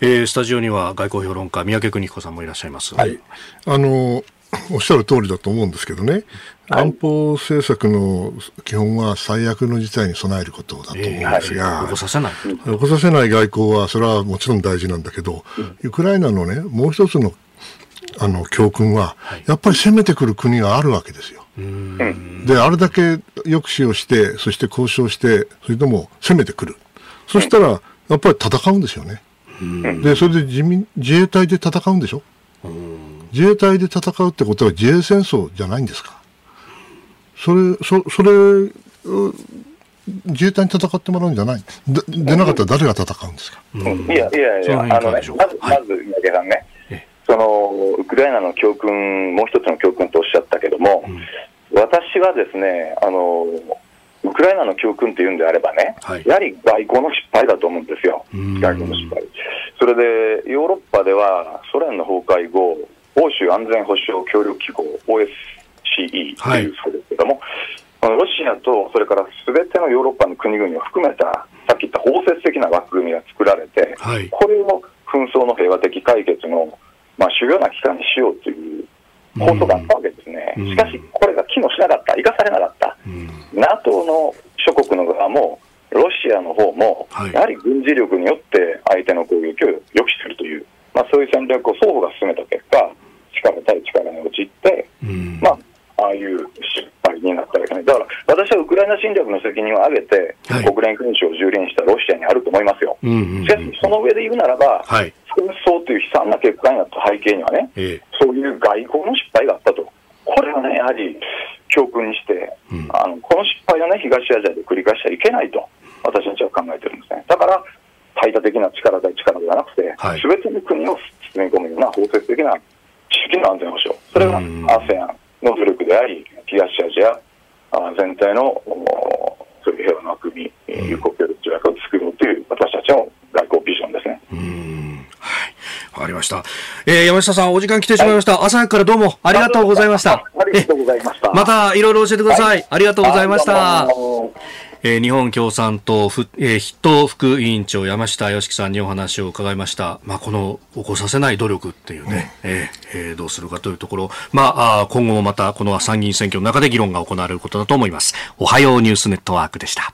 えー、スタジオには外交評論家三宅邦彦さんもいらっしゃいます。はい。あのおっしゃる通りだと思うんですけどね、安保政策の基本は最悪の事態に備えることだと思うんですが、起こさせない起こさせない外交は、それはもちろん大事なんだけど、ウクライナのね、もう一つのあの教訓は、やっぱり攻めてくる国があるわけですよ。で、あれだけ抑止をして、そして交渉して、それとも攻めてくる。そしたら、やっぱり戦うんですよね。で、それで自民自衛隊で戦うんでしょ？自衛隊で戦うってことは自衛戦争じゃないんですか。それ、そそれ、自衛隊に戦ってもらうんじゃない？ででなかったら誰が戦うんですか、いやいやいや、あのね、まず、まず、三宅さんね、そのウクライナの教訓、もう一つの教訓とおっしゃったけども、うん、私はですねあの、ウクライナの教訓というんであればね、はい、やはり外交の失敗だと思うんですよ、外交の失敗。それでヨーロッパではソ連の崩壊後、欧州安全保障協力機構 OSCE とい。うそうですけども、はい、ロシアとそれからすべてのヨーロッパの国々を含めたさっき言った包摂的な枠組みが作られて、はい、これを紛争の平和的解決のまあ、主要な機関にしようという構想があったわけですね、しかし、これが機能しなかった、生かされなかった、NATO の諸国の側も、ロシアの方も、やはり軍事力によって相手のまあ、そういう戦略を双方が進めた結果、力対力に陥って、うん、まあ、ああいう失敗になったわけね。だから、私はウクライナ侵略の責任を挙げて、はい、国連君主を蹂躙したロシアにあると思いますよ。うんうんうん、しかし、その上で言うならば、はい、紛争という悲惨な結果になった背景にはね、ええ、そういう外交の失敗があったと。これはね、やはり教訓にして、うん、あのこの失敗をね、東アジアで繰り返しちゃいけないと、私たちは考えてるんですね。だから、排他的な力対力ではなくて、す、はい、べ、ての国を包み込むような包摂的な地域の安全保障、それが ASEAN の努力であり、東アジア全体のそういう平和の枠組み、友好協力条約を作ろうという私たちの外交ビジョンですね。わかりました。えー、山下さん、お時間来てしまいました。はい、朝早くからどうもありがとうございました。ありがとうございました。またいろいろ教えてください。はい、ありがとうございました。えー、日本共産党ふ、えー、筆頭副委員長山下義樹さんにお話を伺いました。まあ、この起こさせない努力っていうね、うん、えー、えー、どうするかというところ、まあ、あ今後もまたこの参議院選挙の中で議論が行われることだと思います。おはようニュースネットワークでした。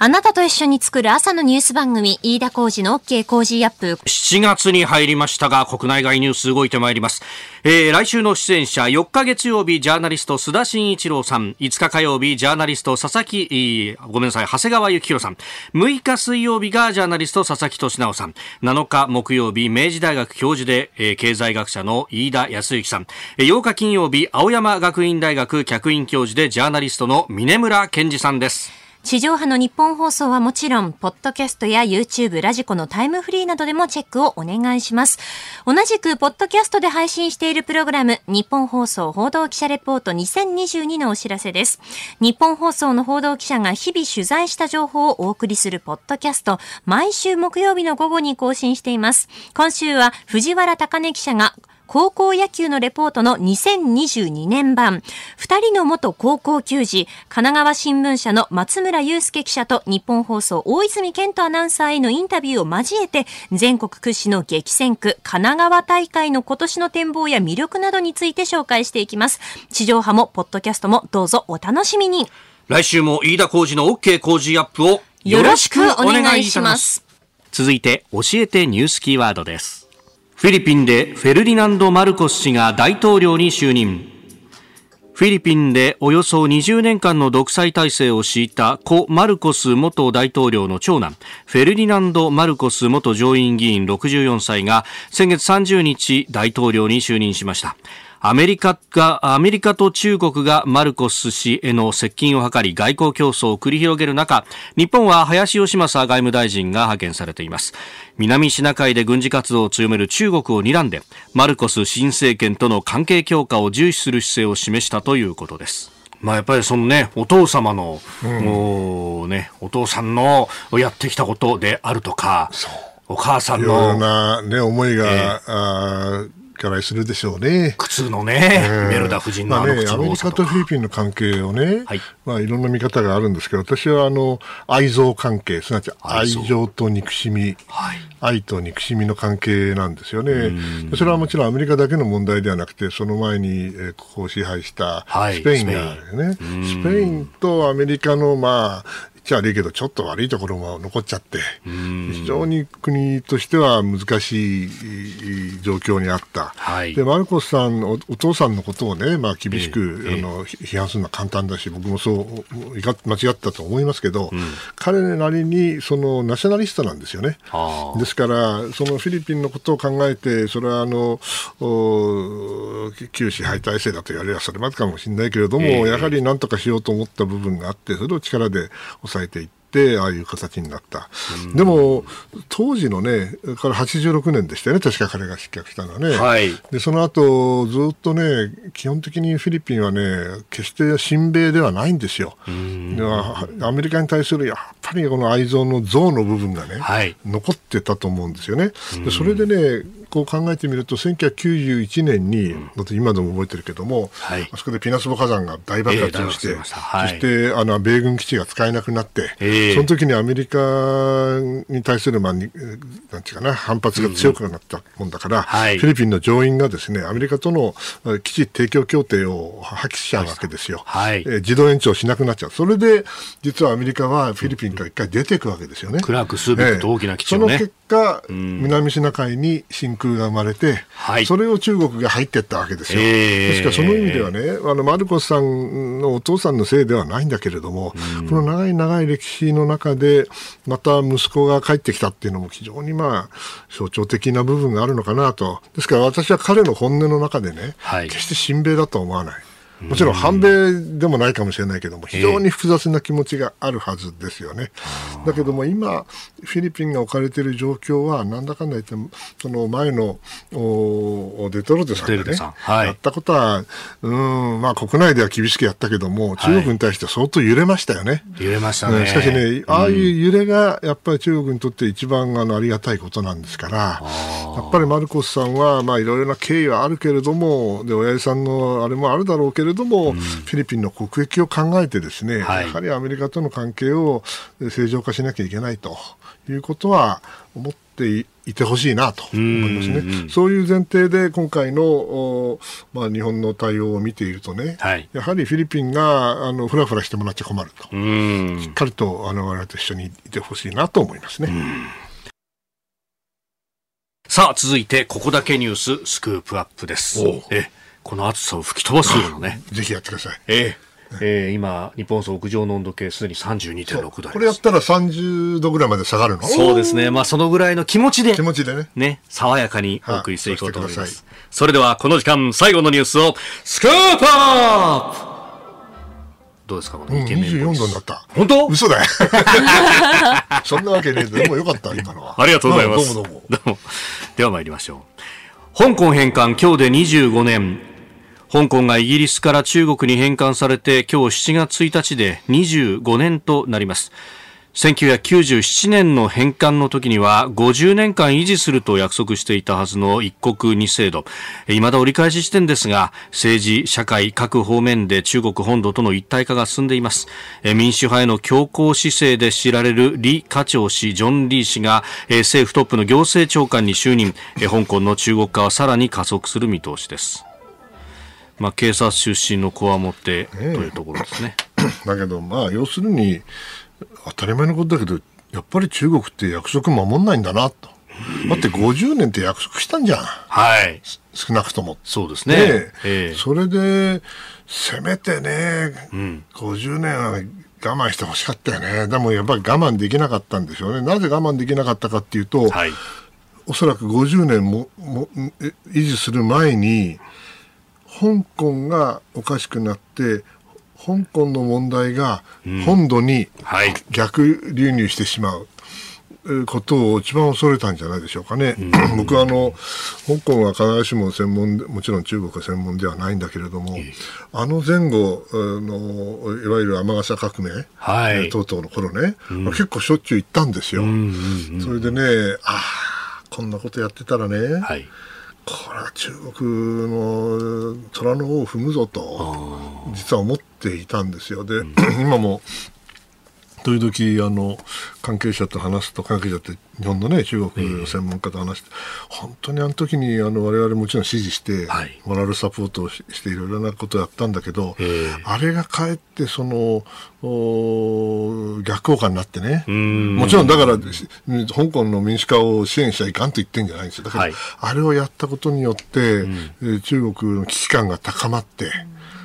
あなたと一緒に作る朝のニュース番組、飯田浩二の OK 工事アップ。7月に入りましたが、国内外ニュース動いてまいります。えー、来週の出演者、4日月曜日、ジャーナリスト、須田慎一郎さん。5日火曜日、ジャーナリスト、佐々木、ごめんなさい、長谷川幸宏さん。6日水曜日がジャーナリスト、佐々木俊直さん。7日木曜日、明治大学教授で、えー、経済学者の飯田康之さん。8日金曜日、青山学院大学客員教授で、ジャーナリストの峰村健二さんです。地上波の日本放送はもちろん、ポッドキャストや YouTube、ラジコのタイムフリーなどでもチェックをお願いします。同じく、ポッドキャストで配信しているプログラム、日本放送報道記者レポート2022のお知らせです。日本放送の報道記者が日々取材した情報をお送りするポッドキャスト、毎週木曜日の午後に更新しています。今週は藤原高根記者が高校野球のレポートの2022年版、二人の元高校球児、神奈川新聞社の松村祐介記者と日本放送大泉健人アナウンサーへのインタビューを交えて、全国屈指の激戦区、神奈川大会の今年の展望や魅力などについて紹介していきます。地上波もポッドキャストもどうぞお楽しみに。来週も飯田浩二の OK 工事アップをよろしくお願いします。続いて教えてニュースキーワードです。フィリピンでフェルディナンド・マルコス氏が大統領に就任。フィリピンでおよそ20年間の独裁体制を敷いた故マルコス元大統領の長男、フェルディナンド・マルコス元上院議員64歳が先月30日大統領に就任しました。アメリカが、アメリカと中国がマルコス氏への接近を図り外交競争を繰り広げる中、日本は林芳正外務大臣が派遣されています。南シナ海で軍事活動を強める中国を睨んで、マルコス新政権との関係強化を重視する姿勢を示したということです。まあ、やっぱりそのね、お父様の、うん、ね、お父さんのやってきたことであるとか、お母さんの。いろんな、ね、思いが、えー、からするでしょうね。靴のね、えー、メルダ夫人のあのまあね、アメリカとフィリピンの関係をね、はい、まあいろんな見方があるんですけど、私はあの愛憎関係、すなわち愛情と憎しみ、はい、愛と憎しみの関係なんですよね。それはもちろんアメリカだけの問題ではなくて、その前に、えー、ここを支配したスペインがね、はい、スペインとアメリカのまあちゃ悪いけど、ちょっと悪いところも残っちゃって、非常に国としては難しい状況にあった。はい、で、マルコスさんお、お父さんのことをね、まあ厳しく、えー、あの批判するのは簡単だし、僕もそう、間違ったと思いますけど、うん、彼なりに、その、ナショナリストなんですよね。ですから、そのフィリピンのことを考えて、それはあの、旧支配体制だと言われればそれまでかもしれないけれども、えー、やはり何とかしようと思った部分があって、それを力で抑えていって、ああいう形になった。でも、当時のね、から86年でしたよね、確か彼が失脚したのはね。はい、で、その後、ずっとね、基本的にフィリピンはね、決して親米ではないんですよ。アメリカに対するやっぱりこの愛憎の像の部分がね、はい、残ってたと思うんですよね。でそれでね、こう考えてみると、1991年に、だって今でも覚えてるけども、はい、あそこでピナスボ火山が大爆発をして、えーはい、そしてあの米軍基地が使えなくなって、えー、その時にアメリカに対する、まあ、なんていうかな、反発が強くなったもんだから、うんうん、フィリピンの上院がですね、アメリカとの基地提供協定を破棄しちゃうわけですよ。はい、えー、自動延長しなくなっちゃう。それで、実はアメリカはフィリピンから一回出ていくわけですよね。クラーク・スービックと大きな基地をね。えー、その結果、南シナ海に侵空が生まれて、はい、それを中国が入っていったわけですよ。えー、ですからその意味ではね、あのマルコスさんのお父さんのせいではないんだけれども、うん、この長い長い歴史の中で、また息子が帰ってきたっていうのも非常にまあ象徴的な部分があるのかなと。ですから私は彼の本音の中でね、はい、決して親米だとは思わない。もちろん反米でもないかもしれないけども、非常に複雑な気持ちがあるはずですよね。だけども今、フィリピンが置かれている状況は、なんだかんだ言って、その前のおデトロテさんがね、はい、やったことは、うんまあ、国内では厳しくやったけども、中国に対して相当揺れましたよね。揺れましたね。しかしね、ああいう揺れがやっぱり中国にとって一番あのありがたいことなんですから、やっぱりマルコスさんは、まあ、いろいろな経緯はあるけれども、で親父さんのあれもあるだろうけれどれども、うん、フィリピンの国益を考えてですね、はい、やはりアメリカとの関係を正常化しなきゃいけないということは思っていてほしいなと思いますね。そういう前提で今回の、まあ、日本の対応を見ているとね、はい、やはりフィリピンがあのふらふらしてもらっちゃ困ると、しっかりとあの我々と一緒にいてほしいなと思いますね。さあ、続いて、ここだけニューススクープアップです。えこの暑さを吹き飛ばすようなね。ぜひやってください。えええー、今、日本屋上の温度計すでに32.6度これやったら30度ぐらいまで下がるの？そうですね。まあ、そのぐらいの気持ちで。気持ちでね。ね、爽やかにお送りしていこうと思います。はそれでは、この時間、最後のニュースを、スクープアップどうですか、このイケメン、うん、24度になった。本当？嘘だよ。そんなわけねえでもよかった、今のは。ありがとうございます。どうもどうも。どうも。では参りましょう。香港返還、今日で25年。香港がイギリスから中国に返還されて今日7月1日で25年となります。1997年の返還の時には50年間維持すると約束していたはずの一国二制度。未だ折り返し地点ですが政治社会各方面で中国本土との一体化が進んでいます。民主派への強硬姿勢で知られる李家超氏ジョン・リー氏が政府トップの行政長官に就任。香港の中国化はさらに加速する見通しです。まあ、警察出身の子は持ってというところですね。だけど、まあ、要するに、当たり前のことだけど、やっぱり中国って約束守んないんだなと。だって50年って約束したんじゃん。はい。少なくとも。そうですね。ええ、それで、せめてね、うん、50年は我慢してほしかったよね。でもやっぱり我慢できなかったんでしょうね。なぜ我慢できなかったかっていうと、はい、おそらく50年もも維持する前に、香港がおかしくなって香港の問題が本土に逆流入してしまう。ことを一番恐れたんじゃないでしょうかね。うん、僕はあの香港は必ずしも専門でもちろん中国は専門ではないんだけれども、あの前後のいわゆる雨傘革命、はい、等々の頃ね、うん、結構しょっちゅう行ったんですよ。うんうんうん、それでねああこんなことやってたらね、はいこれは中国の虎の尾を踏むぞと実は思っていたんですよ。で、うん、今も時々あの関係者と話すと関係者って日本のね中国の専門家と話して、えー、本当にあの時にあの我々もちろん支持して、はい、モラルサポートをしていろいろなことをやったんだけど、えー、あれがかえってその逆効果になってね。もちろんだから香港の民主化を支援しちゃいかんと言ってんじゃないんですよ。だから、はい、あれをやったことによって、うん、中国の危機感が高まって、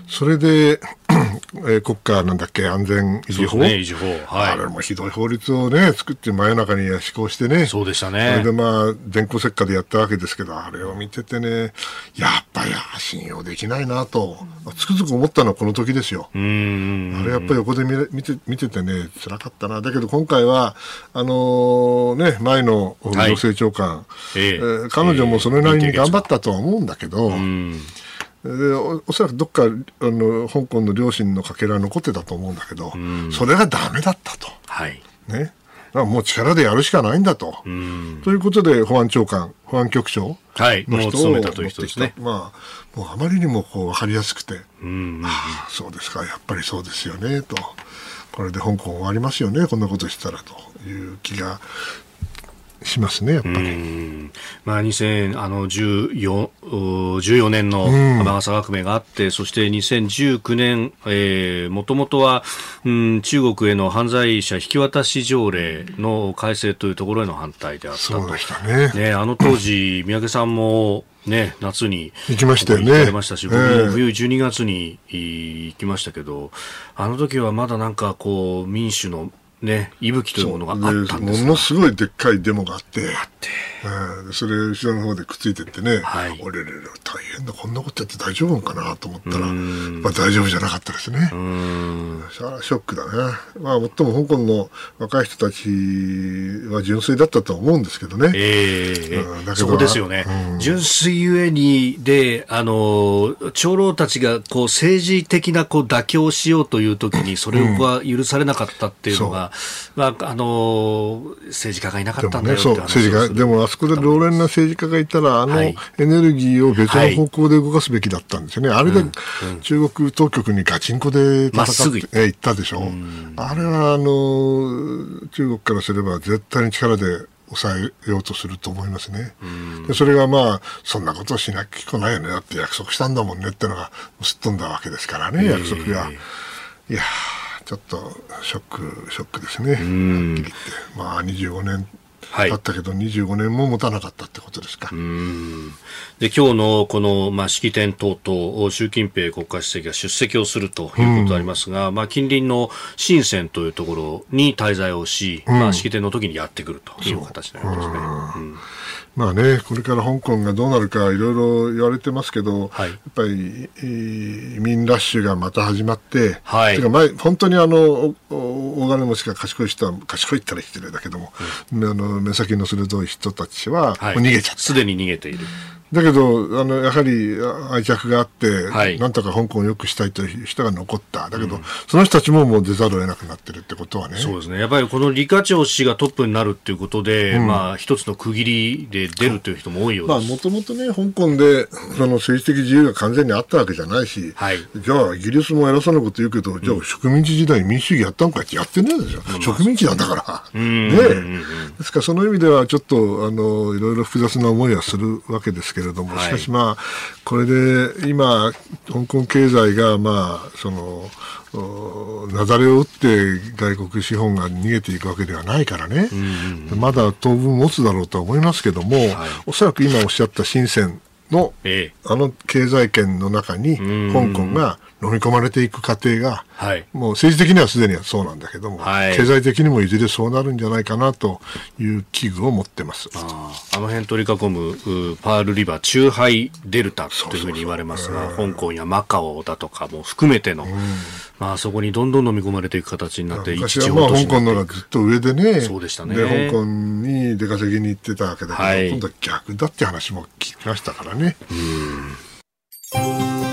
それで えー、国家なんだっけ、安全維持法、ね、維持法。はい、あれもひどい法律をね、作って真夜中に施行してね、そうでしたね。それでまあ、電光石火でやったわけですけど、あれを見ててね、やっぱり信用できないなと、つくづく思ったのはこの時ですよ。うん。あれやっぱり横で見見て見ててね、辛かったな。だけど今回は、あのー、ね、前の行政長官、はい、え。ー、えー、彼女もそれなりに頑張ったとは思うんだけど、うん。でおおそらくどっかあの香港の両親のかけら残ってたと思うんだけど、それがだめだったと。はい。ね。もう力でやるしかないんだと。ということで、保安長官、保安局長の人を、はい、たという人ですね。まあ、もうあまりにもこう分かりやすくて、うんあ、そうですか、やっぱりそうですよね、と。これで香港終わりますよね、こんなことしたらという気がしますね、やっぱり。まあ、2014 14年の雨傘革命があって、うん、そして2019年、えー、もともとは、うん、中国への犯罪者引き渡し条例の改正というところへの反対であったと。ね。ね、あの当時、三宅さんも、ね、夏に行きましたよね。行かましたし、僕も冬12月に行きましたけど、あの時はまだなんかこう民主のね、息吹というものがあったんですものすごいでっかいデモがあって、あって、うん、それ後ろの方でくっついてってね、はい、俺ら大変だ、こんなことやって大丈夫かなと思ったら、まあ大丈夫じゃなかったですね。うん。ショックだね。まあ、もっとも香港の若い人たちは純粋だったと思うんですけどね。ええーうん、そこですよね。うん、純粋ゆえに、で、あの、長老たちがこう政治的なこう妥協しようというときに、それは許されなかったっていうのが、まあ、あの政治家がいなかったんだよそう政治家でもあそこで老練な政治家がいたらあのエネルギーを別の方向で動かすべきだったんですよね、はい、あれで中国当局にガチンコで戦って、行った。でしょ、うあれはあの中国からすれば絶対に力で抑えようとすると思いますね。でそれがまあ、そんなことをしなきゃいけないよね。だって約束したんだもんねってのがすっ飛んだわけですからね、約束が。いやちょっとショック、ショックですね。はっきり言って。まあ、25年だったけど、はい、25年も持たなかったってことですか。で今日のこの、まあ、式典等々、習近平国家主席が出席をするということでありますが、まあ、近隣の深センというところに滞在をし、まあ、式典の時にやってくるという形になりますね。まあね、これから香港がどうなるかいろいろ言われてますけど、はい、やっぱり移民ラッシュがまた始まって、はい、てか前本当にあの大金持ちが賢い人は賢いったら失礼だけども、うん、あの目先の鋭い人たちは逃げちゃった。す、で、に逃げている。だけど、あの、やはり愛着があって、はい、なんとか香港を良くしたいという人が残った。だけど、うん、その人たちももう出ざるを得なくなってるってことはね。そうですね。やっぱりこの李家超氏がトップになるっていうことで、うん、まあ、一つの区切りで出るという人も多いようです。まあ、もともとね、香港で、その政治的自由が完全にあったわけじゃないし、はい、じゃあ、イギリスも偉そうなこと言うけど、じゃあ、植民地時代に民主主義やったのかってやってないですよ。うん、植民地なんだから。ねですから、その意味では、ちょっと、あの、いろいろ複雑な思いはするわけですけれども、しかしまあ、あ、これで今、香港経済が、まあ、その、なだれを打って外国資本が逃げていくわけではないからね、うんうん、まだ当分持つだろうとは思いますけども、はい、おそらく今おっしゃった深センの、ええ、あの経済圏の中に香港が飲み込まれていく過程が、はい、もう政治的にはすでにはそうなんだけども、はい、経済的にもいずれそうなるんじゃないかなという危惧を持ってます。ああの辺取り囲むパールリバー、チューハイデルタというふうに言われますが、香港やマカオだとかも含めての、うん、まあ、そこにどんどん飲み込まれていく形になって、昔はまあ香港のがずっと上でね、そうでしたね。で香港に出稼ぎに行ってたわけだけど、はい、今度は逆だって話も聞きましたからね。うん